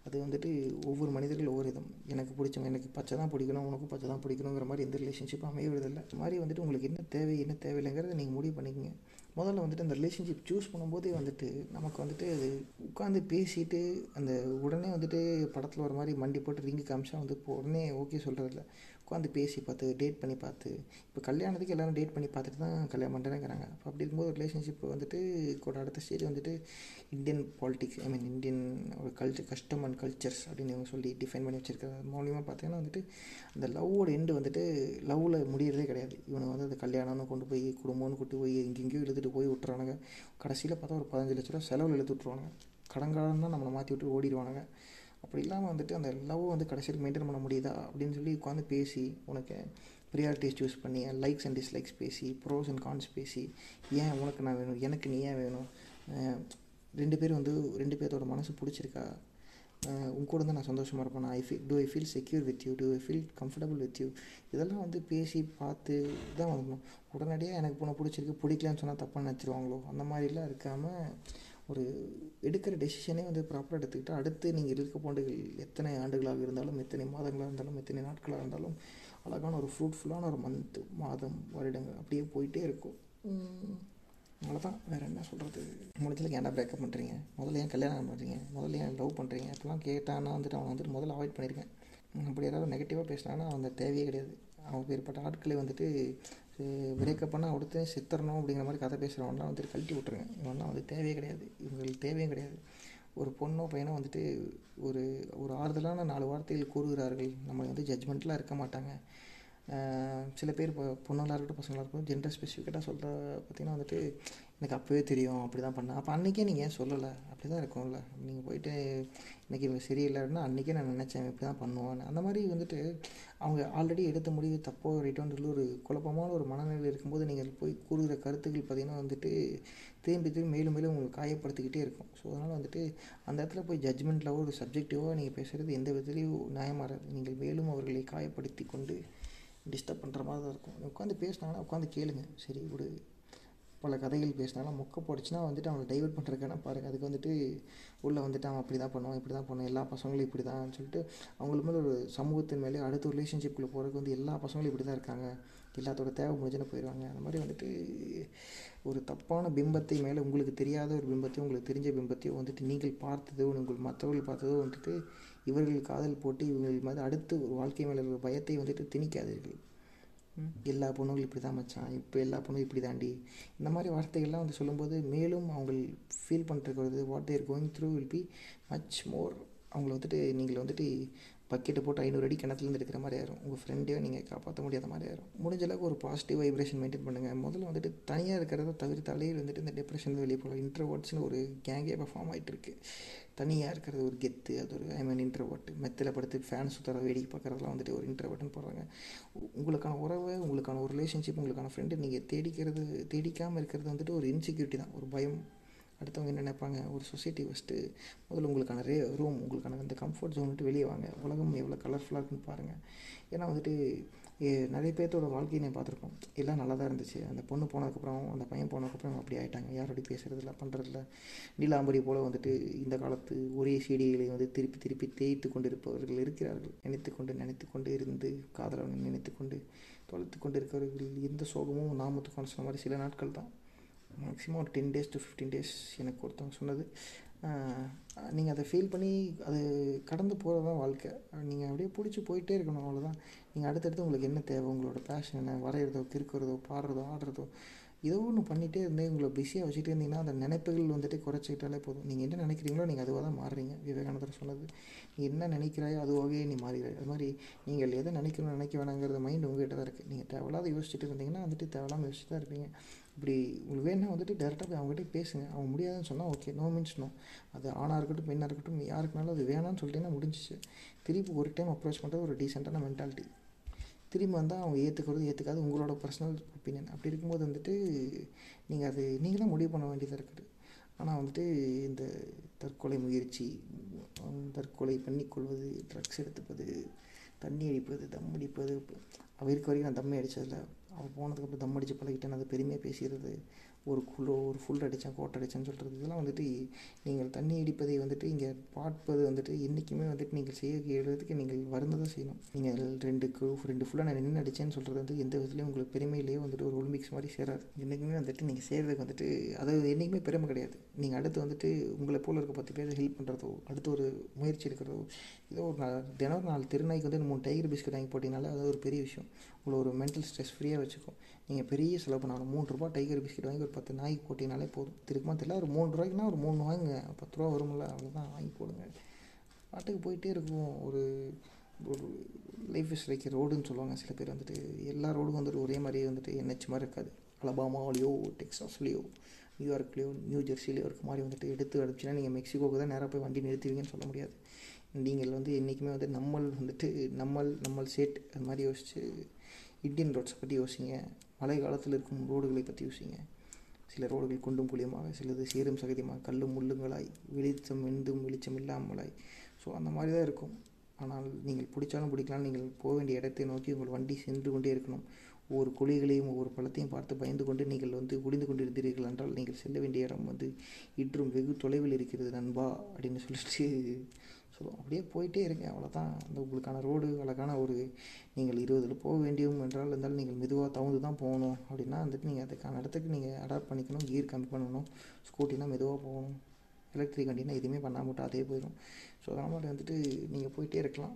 அது வந்துட்டு ஒவ்வொரு மனிதர்கள் ஒவ்வொரு விதம். எனக்கு பிடிச்சவங்க எனக்கு பச்சை தான் பிடிக்கணும் உனக்கும் பச்சை தான் பிடிக்கணுங்கிற மாதிரி எந்த ரிலேஷன்ஷிப்பும் அமையறதில்லை. இந்த மாதிரி வந்துட்டு உங்களுக்கு என்ன தேவை என்ன தேவையில்லைங்கிறத நீங்கள் முடிவு பண்ணிக்கங்க. முதல்ல வந்துட்டு அந்த ரிலேஷன்ஷிப் சூஸ் பண்ணும்போதே வந்துட்டு நமக்கு வந்துட்டு அது உட்காந்து பேசிட்டு அந்த உடனே வந்துட்டு படத்தில் வர மாதிரி மண்டி போட்டு ரிங்கு காமிச்சா வந்து இப்போ உடனே ஓகே சொல்கிறதில்ல உட்காந்து பேசி பார்த்து டேட் பண்ணி பார்த்து. இப்போ கல்யாணத்துக்கு எல்லோரும் டேட் பண்ணி பார்த்துட்டு தான் கல்யாணம் பண்ணுறேங்கிறாங்க அப்போ அப்படி இருக்கும்போது ரிலேஷன்ஷிப் வந்துட்டு கூட அடுத்த ஸ்டேஜ் வந்துட்டு Indian politics I mean Indian ஒரு கல்ச்சர் கஸ்டம் அண்ட் கல்ச்சர்ஸ் அப்படின்னு இவங்க சொல்லி டிஃபைன் பண்ணி வச்சிருக்கிறது மூலியமாக பார்த்தீங்கன்னா வந்துட்டு அந்த லவ்வோட எண்டு வந்துட்டு லவ்வில் முடியறதே கிடையாது. இவனை வந்து அந்த கல்யாணம்னு கொண்டு போய் குடும்பம்னு கூட்டு போய் எங்கெங்கேயோ இழுத்துட்டு போய் விட்டுறானுங்க கடைசியில் பார்த்தா ஒரு பதினஞ்சு லட்ச ரூபா செலவில் இழுத்து விட்ருவானுங்க கடன்காரன் தான் நம்மளை மாற்றி விட்டு ஓடிடுவானுங்க. அப்படி இல்லாமல் வந்துட்டு அந்த லவ் வந்து கடைசியில் மெயின்டைன் பண்ண முடியுதா அப்படின்னு சொல்லி உட்காந்து பேசி உனக்கு ப்ரியாரிட்டிஸ் சூஸ் பண்ணி லைக்ஸ் அண்ட் டிஸ்லைக்ஸ் பேசி ப்ரோஸ் அண்ட் கான்ஸ் பேசி ஏன் உனக்கு நான் வேணும் எனக்கு நீ ஏன் வேணும்? ரெண்டு பேரும் வந்து ரெண்டு பேர்த்தோட மனசு பிடிச்சிருக்கா? உன் கூட தான் நான் சந்தோஷமாக இருப்பேன். I feel do I feel secure with you do I feel comfortable with you இதெல்லாம் வந்து பேசி பார்த்து தான் வாங்கணும் உடனடியாக எனக்கு பொண்ணை பிடிச்சிருக்கு பிடிக்கலன்னு சொன்னால் தப்பாக நினச்சிருவாங்களோ? அந்த மாதிரிலாம் இருக்காமல் ஒரு எடுக்கிற டெசிஷனே வந்து ப்ராப்பராக எடுத்துக்கிட்டால் அடுத்து நீங்கள் இருக்க போண்டுகள் எத்தனை ஆண்டுகளாக இருந்தாலும் எத்தனை மாதங்களாக இருந்தாலும் எத்தனை நாட்களாக இருந்தாலும் அழகான ஒரு ஃப்ரூட்ஃபுல்லான ஒரு மந்த்து மாதம் வருடங்கள் அப்படியே போயிட்டே இருக்கும். அவ்வளோதான் வேறு என்ன சொல்கிறது முடிஞ்சதுக்கு ஏன்டா பிரேக்கப் பண்ணுறீங்க முதல்ல ஏன் கல்யாணம் பண்ணுறீங்க முதல்ல ஏன் லவ் பண்ணுறீங்க இப்போலாம் கேட்டானா வந்துட்டு அவனை வந்துட்டு முதல்ல அவாய்ட் பண்ணியிருக்கேன் அப்படி ஏதாவது நெகட்டிவாக பேசினாங்கன்னா அந்த தேவையே கிடையாது. அவன் பேர்பட்ட ஆட்களை வந்துட்டு பிரேக்கப் பண்ணால் அடுத்து சித்தரணும் அப்படிங்கிற மாதிரி கதை பேசுகிறவன்லாம் வந்துட்டு கழட்டி விட்ருங்க இவன்லாம் வந்து தேவையே கிடையாது. இவங்களுக்கு தேவையும் கிடையாது. ஒரு பொண்ணோ பையனோ வந்துட்டு ஒரு ஒரு ஆறுதலான நாலு வார்த்தைகள் கூறுகிறார்கள். நம்மளை வந்து ஜட்ஜ்மெண்ட்லாம் இருக்க மாட்டாங்க. சில பேர் இப்போ பொண்ணுங்களாக இருக்கட்டும் பசங்களாக இருக்கட்டும் ஜென்டர் ஸ்பெசிஃபிக்காக சொல்கிற பார்த்திங்கன்னா வந்துட்டு எனக்கு அப்போவே தெரியும் அப்படி தான் பண்ணேன். அப்போ அன்றைக்கே நீங்கள் ஏன் சொல்லலை? அப்படி தான் இருக்கும்ல. நீங்கள் போயிட்டு இன்றைக்கி சரியில்லை சரியில்லைன்னா அன்றைக்கே நான் நினச்சேன் இப்படி தான் பண்ணுவான்னு. அந்த மாதிரி வந்துட்டு அவங்க ஆல்ரெடி எடுத்த முடிவு தப்போ ரைட்டோன்னு சொல்லி ஒரு குழப்பமான ஒரு மனநிலையில் இருக்கும்போது நீங்கள் போய் கூறுகிற கருத்துக்கள் பார்த்திங்கன்னா வந்துட்டு திரும்பி திரும்பி மேலும் மேலும் உங்களுக்கு காயப்படுத்திக்கிட்டே இருக்கும். ஸோ அதனால் வந்துட்டு அந்த இடத்துல போய் ஜட்ஜ்மெண்ட்டில் ஒரு சப்ஜெக்டிவாக நீங்கள் பேசுகிறது எந்த விதத்துலேயும் நியாயமாக நீங்கள் மேலும் அவர்களை காயப்படுத்தி கொண்டு டிஸ்டர்ப் பண்ணுற மாதிரி தான் இருக்கும். உட்காந்து பேசினாங்கன்னா உட்காந்து கேளுங்க. சரி விடு. பல கதைகள் பேசினாலும் மொக்க போடுச்சுன்னா வந்துட்டு அவங்களை டைவெர்ட் பண்ணுறதுக்கான பாருங்கள் அதுக்கு வந்துட்டு உள்ளே வந்துட்டு அவன் அப்படி தான் பண்ணுவான் இப்படி தான் பண்ணுவான் எல்லா பசங்களும் இப்படி தான் சொல்லிட்டு அவங்களுக்கு மேலே ஒரு சமூகத்தின் மேலே அடுத்த ரிலேஷன்ஷிப்பில் போகிறதுக்கு வந்து எல்லா பசங்களும் இப்படி தான் இருக்காங்க. எல்லாத்தோட தேவை முடிஞ்சுன்னு போயிடுவாங்க அந்த மாதிரி வந்துட்டு ஒரு தப்பான பிம்பத்தை மேலே உங்களுக்கு தெரியாத ஒரு பிம்பத்தையும் உங்களுக்கு தெரிஞ்ச பிம்பத்தையும் வந்துட்டு நீங்கள் பார்த்ததோ உங்கள் மற்றவர்கள் பார்த்ததோ வந்துட்டு இவர்கள் காதல் போட்டு இவர்கள் மாதிரி அடுத்து ஒரு வாழ்க்கை மேலே இருக்கிற பயத்தை வந்துட்டு திணிக்காதீர்கள். எல்லா பொண்ணுங்களும் இப்படி தான் மச்சான். இப்போ எல்லா பொண்ணும் இப்படி தாண்டி இந்த மாதிரி வார்த்தைகள்லாம் வந்து சொல்லும்போது மேலும் அவங்க feel பண்ணிருக்கிறது what they're going through will be much more அவங்கள வந்துட்டு நீங்கள் வந்துட்டு பக்கெட்டு போட்டு ஐநூறு அடி கிணத்துலேருந்து எடுக்கிற மாதிரி ஆயிரும். உங்கள் ஃப்ரெண்டையும் நீங்கள் காப்பாற்ற முடியாத மாதிரி ஆயிரும். முடிஞ்ச அளவுக்கு ஒரு பாசிட்டிவ் வைப்ரேஷன் மெயின்டைன் பண்ணுங்கள் முதல்ல வந்துட்டு தனியாக இருக்கிறத தவிர்த்தாலே வந்துட்டு இந்த டிப்ரெஷன் வெளியே போகலாம். இன்ட்ரவர்ட்ஸ்னு ஒரு கேங்கே இப்போ ஃபார்ம் ஆகிட்டு இருக்கு. தனியாக இருக்கிறது ஒரு கெத்து அது ஒரு ஐ மீன் இன்ட்ரவர்ட் மெத்தில் படுத்து ஃபேன் சுற்றுற வேடிக்கை பார்க்குறதுலாம் வந்துட்டு ஒரு இன்ட்ரவர்ட்னு போடுறாங்க. உங்களுக்கான உறவை உங்களுக்கான ஒரு ரிலேஷன்ஷிப் உங்களுக்கான ஃப்ரெண்டு நீங்கள் தேடிக்கிறது தேடிக்காமல் இருக்கிறது வந்துட்டு ஒரு இன்செக்யூரிட்டி தான். ஒரு பயம் அடுத்தவங்க என்ன நினைப்பாங்க? ஒரு சொசைட்டி ஃபஸ்ட்டு முதல்ல உங்களுக்கான ரே ரூம் உங்களுக்கான அந்த கம்ஃபர்ட் ஜோன் விட்டு வெளியே வாங்க. உலகம் எவ்வளோ கலர்ஃபுல்லாக இருக்குன்னு பாருங்கள் ஏன்னா வந்துட்டு ஏ, நிறைய பேர்த்தோட வாழ்க்கையை நான் பார்த்துருக்கோம் எல்லாம் நல்லா தான் இருந்துச்சு. அந்த பொண்ணு போனதுக்கப்புறம் அந்த பையன் போனதுக்கப்புறம் அப்படி ஆகிட்டாங்க யாரோடய பேசுகிறதில்ல பண்ணுறதில்ல நீலாம்பரி போல் வந்துட்டு இந்த காலத்து ஒரே செடிகளை வந்து திருப்பி திருப்பி தேய்த்து கொண்டு இருப்பவர்கள் இருக்கிறார்கள். நினைத்து கொண்டு நினைத்து கொண்டு இருந்து காதலவனை நினைத்து கொண்டு தொலைத்து கொண்டு இருக்கிறவர்கள் எந்த சோகமும் நாமத்துக்கான சொன்ன மாதிரி சில நாட்கள் தான் மேக்ஸிமம் ஒரு ten days to fifteen days எனக்கு ஒருத்தவங்க சொன்னது. நீங்கள் அதை ஃபீல் பண்ணி அது கடந்து போகிறது தான் வாழ்க்கை. நீங்கள் அப்படியே பிடிச்சி போயிட்டே இருக்கணும் அவ்வளோதான் நீங்கள் அடுத்தடுத்து உங்களுக்கு என்ன தேவை? உங்களோட பேஷன் என்ன? வரைகிறதோ கிறுக்கிறதோ பாடுறதோ ஆடுறதோ ஏதோ ஒன்று பண்ணிகிட்டே இருந்தே உங்களை பிஸியாக வச்சுட்டே இருந்தீங்கன்னா அந்த நினைப்புகள் வந்துட்டு குறைச்சிக்கிட்டாலே போதும். நீங்கள் என்ன நினைக்கிறீங்களோ நீங்கள் அதுவாக தான் மாறுறீங்க. விவேகானந்தர் சொன்னது. நீ என்ன நினைக்கிறாயோ அதுவாகவே நீ மாறிடுற அது மாதிரி நீங்கள் எதை நினைக்கணும் நினைக்க வேணாங்கிறது மைண்ட் உங்கள்கிட்ட தான் இருக்குது நீங்கள் தேவையில்லாத யோசிச்சுட்டு இருந்தீங்கன்னா வந்துட்டு தேவையில்லாமல் யோசிச்சுட்டு தான் இருப்பீங்க. இப்படி உங்களுக்கு வேணும்னா வந்துட்டு டேரெக்டாக போய் அவங்ககிட்ட பேசுங்க. அவங்க முடியாதுன்னு சொன்னால் ஓகே நோ மீன்ஸ் நோ அது ஆணாக இருக்கட்டும் பெண்ணாக இருக்கட்டும் யாருக்குனாலும் அது வேணாம்னு சொல்லிட்டேன்னா முடிஞ்சிச்சு. திருப்பி ஒரு டைம் அப்ரோச் பண்ணுறது ஒரு டீசெண்டான மென்டாலிட்டி திரும்பி வந்தால் அவங்க ஏற்றுக்கிறது ஏற்றுக்காது உங்களோட பர்சனல் ஒப்பீனியன் அப்படி இருக்கும்போது வந்துட்டு நீங்கள் அது நீங்கள் தான் முடிவு பண்ண வேண்டியதாக இருக்குது. ஆனால் வந்துட்டு இந்த தற்கொலை முயற்சி தற்கொலை பண்ணிக்கொள்வது ட்ரக்ஸ் எடுத்துப்பது தண்ணி அடிப்பது தம் அடிப்பது அவள் இருக்க வரைக்கும் நான் தம்மே அடித்ததில்ல அவன் போனதுக்கப்புறம் தம் அடித்து பழகிட்டேன். அதை பெருமையாக பேசுகிறது ஒரு குழு ஒரு ஃபுல் அடித்தேன் கோட்டை அடித்தேன்னு சொல்கிறது இதெல்லாம் வந்துட்டு நீங்கள் தண்ணி அடிப்பதை வந்துட்டு இங்கே பார்ப்பது வந்துட்டு என்றைக்குமே வந்துட்டு நீங்கள் செய்ய எழுதுறதுக்கு நீங்கள் வருந்த தான் செய்யணும். நீங்கள் ரெண்டு ரெண்டு ஃபுல்லாக நான் நின்று அடித்தேன்னு சொல்கிறது வந்து எந்த விதத்துலையும் உங்களுக்கு பெருமையிலேயே வந்துட்டு ஒரு ஒலிம்பிக்ஸ் மாதிரி சேராது. என்றைக்குமே வந்துட்டு நீங்கள் செய்கிறதுக்கு வந்துட்டு அதாவது என்றைக்குமே பெருமை கிடையாது. நீங்கள் அடுத்து வந்துட்டு உங்களை போல் இருக்க பத்து பேர் ஹெல்ப் பண்ணுறதோ அடுத்து ஒரு முயற்சி எடுக்கிறதோ ஏதோ ஒரு நாள் தினம் நாள் நாலு திருநாய்க்கு வந்து மூணு டைகர் பிஸ்கட் வாங்கி போட்டிங்கனால அது ஒரு பெரிய விஷயம். உங்களை ஒரு மென்டல் ஸ்ட்ரெஸ் ஃப்ரீயாக வச்சுக்கும் நீங்கள் பெரிய செலவு பண்ணாலும் மூணு ரூபா டைகர் பிஸ்கட் வாங்கி ஒரு பத்து நாய்க்கு போட்டிங்கனாலே போதும். திருக்குமா தெரியல ஒரு மூணு ரூபாய்க்குனா ஒரு மூணு வாங்குங்க. பத்து ரூபா வரும்ல அவ்வளோதான் வாங்கி போடுங்க. பாட்டுக்கு போயிட்டே இருக்கும். ஒரு ஒரு லைஃப் இஸ் லைக் ரோடுன்னு சொல்லுவாங்க. சில பேர் வந்துட்டு எல்லா ரோடும் வந்துட்டு ஒரே மாதிரியே வந்துட்டு என்ஹெச் மாதிரி இருக்காது. அலபாமாவிலையோ டெக்ஸாஸ்லேயோ நியூயார்க்லேயோ நியூ ஜெர்சிலேயோ இருக்க மாதிரி வந்துட்டு எடுத்து அடிச்சுன்னா நீங்கள் மெக்சிகோக்கு தான் நேராக போய் வண்டி நிறுத்துவீங்கன்னு சொல்ல முடியாது. நீங்கள் வந்து என்றைக்குமே வந்து நம்மள் வந்துட்டு நம்மள் நம்மள் சேட் அது மாதிரி யோசிச்சு இந்தியன் ரோட்ஸை பற்றி யோசிங்க. மழை காலத்தில் இருக்கும் ரோடுகளை பற்றி யோசிங்க. சில ரோடுகள் குண்டும் குழியமாக சிலது சீரும் சகதியமாக கல்லும் முள்ளுங்களாய் வெளிச்சம் வெந்தும் வெளிச்சம் இல்லாமலாய். ஸோ அந்த மாதிரி தான் இருக்கும். ஆனால் நீங்கள் பிடிச்சாலும் பிடிக்கலாம். நீங்கள் போக வேண்டிய இடத்தை நோக்கி உங்கள் வண்டி சென்று கொண்டே இருக்கணும். ஒவ்வொரு குழிகளையும் ஒவ்வொரு பழத்தையும் பார்த்து பயந்து கொண்டு நீங்கள் வந்து குடிந்து கொண்டிருந்தீர்கள் என்றால் நீங்கள் செல்ல வேண்டிய இடம் வந்து இன்றும் வெகு தொலைவில் இருக்கிறது நண்பா அப்படின்னு சொல்லிட்டு சொல்லுவோம். அப்படியே போயிட்டே இருங்க அவ்வளோதான் அந்த உங்களுக்கான ரோடு அழகான ஒரு நீங்கள் இருபதில் போக வேண்டியும் என்றால் இருந்தாலும் நீங்கள் மெதுவாக தகுந்து தான் போகணும். அப்படின்னா வந்துட்டு நீங்கள் அதுக்கான இடத்துக்கு நீங்கள் அடாப்ட் பண்ணிக்கணும் கியர் கம்மி பண்ணணும் ஸ்கூட்டினா மெதுவாக போகணும். எலக்ட்ரிக் வண்டினா எதுவுமே பண்ணாம மட்டும் அதே போயிடும் ஸோ அதனால் மாதிரி வந்துட்டு நீங்கள் போயிட்டே இருக்கலாம்.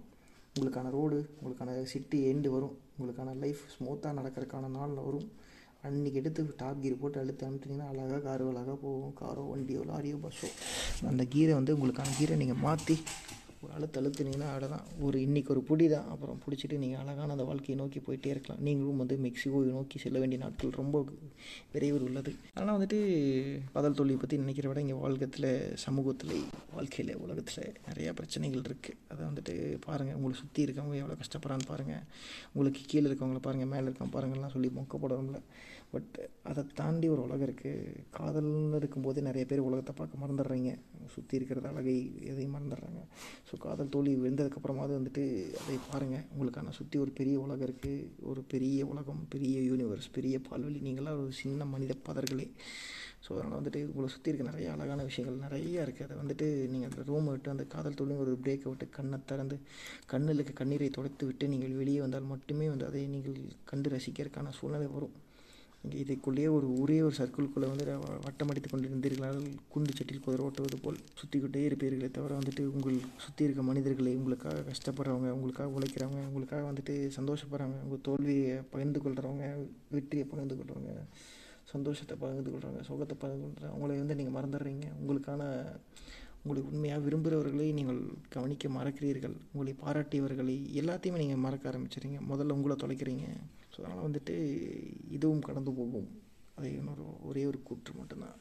உங்களுக்கான ரோடு உங்களுக்கான சிட்டி எண்டு வரும். உங்களுக்கான லைஃப் ஸ்மூத்தாக நடக்கிறதுக்கான நாள் வரும். அன்றைக்கி எடுத்து டாப் கீர் போட்டு அழுத்து அனுப்பிட்டீங்கன்னா அழகாக காரு அழகாக போகும். காரோ வண்டியோ லாரியோ பஸ்ஸோ. அந்த கீரை வந்து உங்களுக்கான கீரை நீங்கள் மாற்றி ஒரு அழுத்து அழுத்துனீங்கன்னா அவ்வளோதான் ஒரு இன்றைக்கி ஒரு புடி தான் அப்புறம் பிடிச்சிட்டு நீங்கள் அழகான அந்த வாழ்க்கையை நோக்கி போயிட்டே இருக்கலாம். நீங்களும் வந்து மெக்சிகோவை நோக்கி செல்ல வேண்டிய நாட்கள் ரொம்ப விரைவில் உள்ளது. ஆனால் வந்துட்டு பதல் தொழிலை பற்றி நினைக்கிற விட இங்கே வாழ்க்கத்தில் சமூகத்தில் வாழ்க்கையில் உலகத்தில் நிறையா பிரச்சனைகள் இருக்குது அதை வந்துட்டு பாருங்கள் உங்களை சுற்றி இருக்கவங்க எவ்வளோ கஷ்டப்படுறான்னு பாருங்கள் உங்களுக்கு கீழே இருக்கவங்கள பாருங்கள் மேலே இருக்கவங்க பாருங்கள்லாம் சொல்லி மொக்கப்படுறோம்ல பட் அதை தாண்டி ஒரு உலகம் இருக்குது காதல்னு இருக்கும்போதே நிறைய பேர் உலகத்தை பார்க்க மறந்துடுறீங்க. சுற்றி இருக்கிறது அழகை எதையும் மறந்துடுறாங்க. ஸோ காதல் தோல்வி விழுந்ததுக்கப்புறமாவது வந்துட்டு அதை பாருங்கள் உங்களுக்கான சுற்றி ஒரு பெரிய உலகம் இருக்குது ஒரு பெரிய உலகம் பெரிய யூனிவர்ஸ் பெரிய பால்வெளி. நீங்களாம் ஒரு சின்ன மனித பதர்களே. ஸோ அதனால் வந்துட்டு உங்களை சுற்றி இருக்க நிறைய அழகான விஷயங்கள் நிறைய இருக்குது அதை வந்துட்டு நீங்கள் அந்த ரூமை விட்டு அந்த காதல் தோல்வி ஒரு பிரேக்கை விட்டு கண்ணை திறந்து கண்ணில் இருக்க கண்ணீரை துடைத்து விட்டு நீங்கள் வெளியே வந்தால் மட்டுமே வந்து அதை நீங்கள் கண்டு ரசிக்கிறதுக்கான சூழ்நிலை வரும். இதுக்குள்ளேயே ஒரு ஒரே ஒரு சர்க்கிள்குள்ளே வந்து வ- வட்டமடித்து கொண்டு இருந்தீர்களால் குண்டு சட்டியில் குதிரை ஓட்டுவது போல் சுற்றிக்கிட்டே இருப்பீர்களே தவிர வந்துட்டு உங்கள் சுற்றி இருக்க மனிதர்களை உங்களுக்காக கஷ்டப்படுறவங்க உங்களுக்காக உழைக்கிறவங்க உங்களுக்காக வந்துட்டு சந்தோஷப்படுறவங்க உங்கள் தோல்வியை பகிர்ந்து கொள்கிறவங்க வெற்றியை பகிர்ந்து கொள்கிறவங்க சந்தோஷத்தை பகிர்ந்து கொள்கிறவங்க சுகத்தை பகிர்ந்து கொள்கிறாங்க அவங்கள வந்து நீங்கள் மறந்துடுறீங்க. உங்களுக்கான உங்களை உண்மையாக விரும்புகிறவர்களை நீங்கள் கவனிக்க மறக்கிறீர்கள். உங்களை பாராட்டியவர்களை எல்லாத்தையுமே நீங்கள் மறக்க ஆரம்பிச்சிடுறீங்க. முதல்ல உங்களை தொலைக்கிறீங்க. ஸோ அதனால் வந்துட்டு இதுவும் கடந்து போகும். அது இன்னொரு ஒரே ஒரு கூற்று மட்டும்தான்.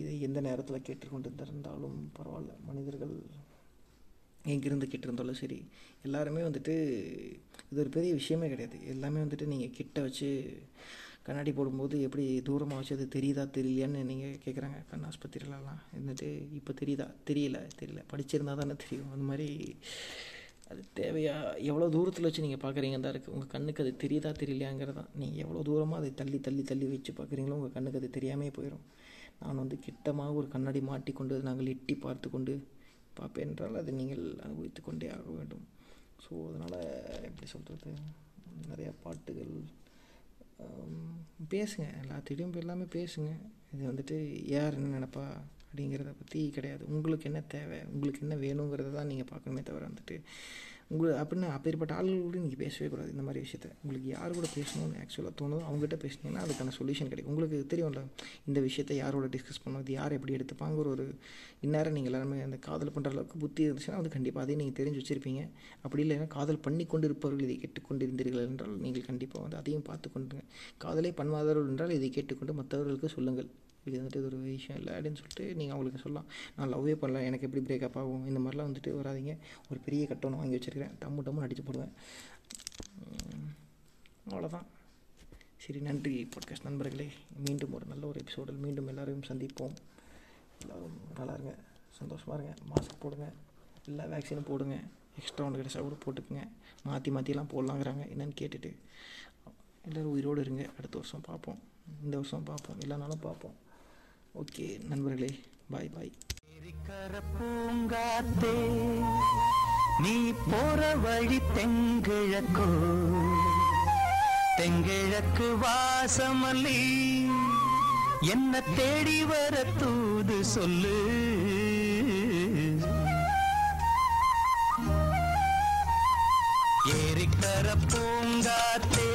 இதை எந்த நேரத்தில் கேட்டுக்கொண்டு இருந்தாலும் பரவாயில்ல. மனிதர்கள் எங்கிருந்து கேட்டிருந்தாலும் சரி எல்லாருமே வந்துட்டு இது ஒரு பெரிய விஷயமே கிடையாது. எல்லாமே வந்துட்டு நீங்கள் கிட்ட வச்சு கண்ணாடி போடும்போது எப்படி தூரமாக வச்சு அது தெரியுதா தெரியலையான்னு நீங்கள் கேட்குறாங்க கண் ஆஸ்பத்திரியிலலாம். இருந்துட்டு இப்போ தெரியுதா? தெரியல தெரியல. படிச்சிருந்தா தானே தெரியும். அந்த மாதிரி அது தேவையா? எவ்வளோ தூரத்தில் வச்சு நீங்கள் பார்க்குறீங்க தான் இருக்குது உங்கள் கண்ணுக்கு அது தெரியுதா தெரியலையாங்கிறது? தான் நீங்கள் எவ்வளோ தூரமாக அதை தள்ளி தள்ளி தள்ளி வச்சு பார்க்குறீங்களோ உங்கள் கண்ணுக்கு அது தெரியாமே போயிடும் நான் வந்து கிட்டமாக ஒரு கண்ணாடி மாட்டிக்கொண்டு நாங்கள் எட்டி பார்த்து கொண்டு பார்ப்பேன் என்றால் அதை நீங்கள் அனுபவித்து கொண்டே ஆக வேண்டும். ஸோ அதனால் எப்படி சொல்கிறது நிறையா பாட்டுகள் பேசுங்க. எல்லாத்திட்டையும் இப்போ எல்லாமே பேசுங்க. இது வந்துட்டு யார் என்ன நினப்பா? அப்படிங்கிறத பற்றி கிடையாது. உங்களுக்கு என்ன தேவை? உங்களுக்கு என்ன வேணுங்கிறத தான் நீங்கள் பார்க்கணுமே தவிர வந்துட்டு உங்களுக்கு அப்படின்னு அப்பேற்பட்ட ஆளுகள் கூட நீங்கள் பேசவே கூடாது இந்த மாதிரி விஷயத்த. உங்களுக்கு யார் கூட பேசணும்னு ஆக்சுவலாக தோணுதோ அவங்ககிட்ட பேசுனீங்கன்னா அதுக்கான சொல்யூஷன் கிடைக்கும். உங்களுக்கு தெரியும்ல இந்த விஷயத்தை யாரோட டிஸ்கஸ் பண்ணுவது இது யார் எப்படி எடுத்துப்பாங்கிற ஒரு இந்நேரம் நீங்கள் எல்லாருமே அந்த காதல் பண்ணுற அளவுக்கு புத்தி இருந்துச்சுன்னா வந்து கண்டிப்பாக அதையும் நீங்கள் தெரிஞ்சு வச்சுருப்பீங்க. அப்படி இல்லைன்னா காதல் பண்ணி கொண்டு இருப்பவர்கள் இதை கேட்டுக்கொண்டிருந்தீர்கள் என்றால் நீங்கள் கண்டிப்பாக வந்து அதையும் பார்த்து கொண்டுங்க காதலே பண்ணாதவர்கள் என்றால் இதை கேட்டுக்கொண்டு மற்றவர்களுக்கு சொல்லுங்கள். இது வந்துட்டு இது ஒரு விஷயம் இல்லை அப்படின்னு சொல்லிட்டு நீங்கள் அவங்களுக்கு சொல்லலாம். நான் லவ்வே பண்ணல. எனக்கு எப்படி பிரேக்கப் ஆகும்? இந்த மாதிரிலாம் வந்துட்டு வராதீங்க. ஒரு பெரிய கட்டணம் வாங்கி வச்சுருக்கிறேன். டம்மு டம்முன்னு அடித்து போடுவேன். அவ்வளோதான் சரி நன்றி பாட்காஸ்ட் நண்பர்களே. மீண்டும் ஒரு நல்ல ஒரு எபிசோடில் மீண்டும் எல்லாரையும் சந்திப்போம். எல்லோரும் நல்லா இருங்க. சந்தோஷமாக இருங்க. மாஸ்க் போடுங்க. எல்லா வேக்சினும் போடுங்க. எக்ஸ்ட்ரா ஒன்று கிடைச்சா கூட போட்டுக்குங்க. மாற்றி மாற்றிலாம் போடலாங்கிறாங்க. என்னென்னு கேட்டுட்டு எல்லோரும் உயிரோடு இருங்க. அடுத்த வருஷம் பார்ப்போம். இந்த வருஷம் பார்ப்போம். எல்லா நாளும் பார்ப்போம். ஓகே நண்பர்களே பாய் பாய் பூங்காத்தே நீ போற வழி தெங்கிழக்கோ தெங்கிழக்கு வாசமல்லி என்ன தேடி வர தூது சொல்லு. ஏரிக்கர பூங்காத்தே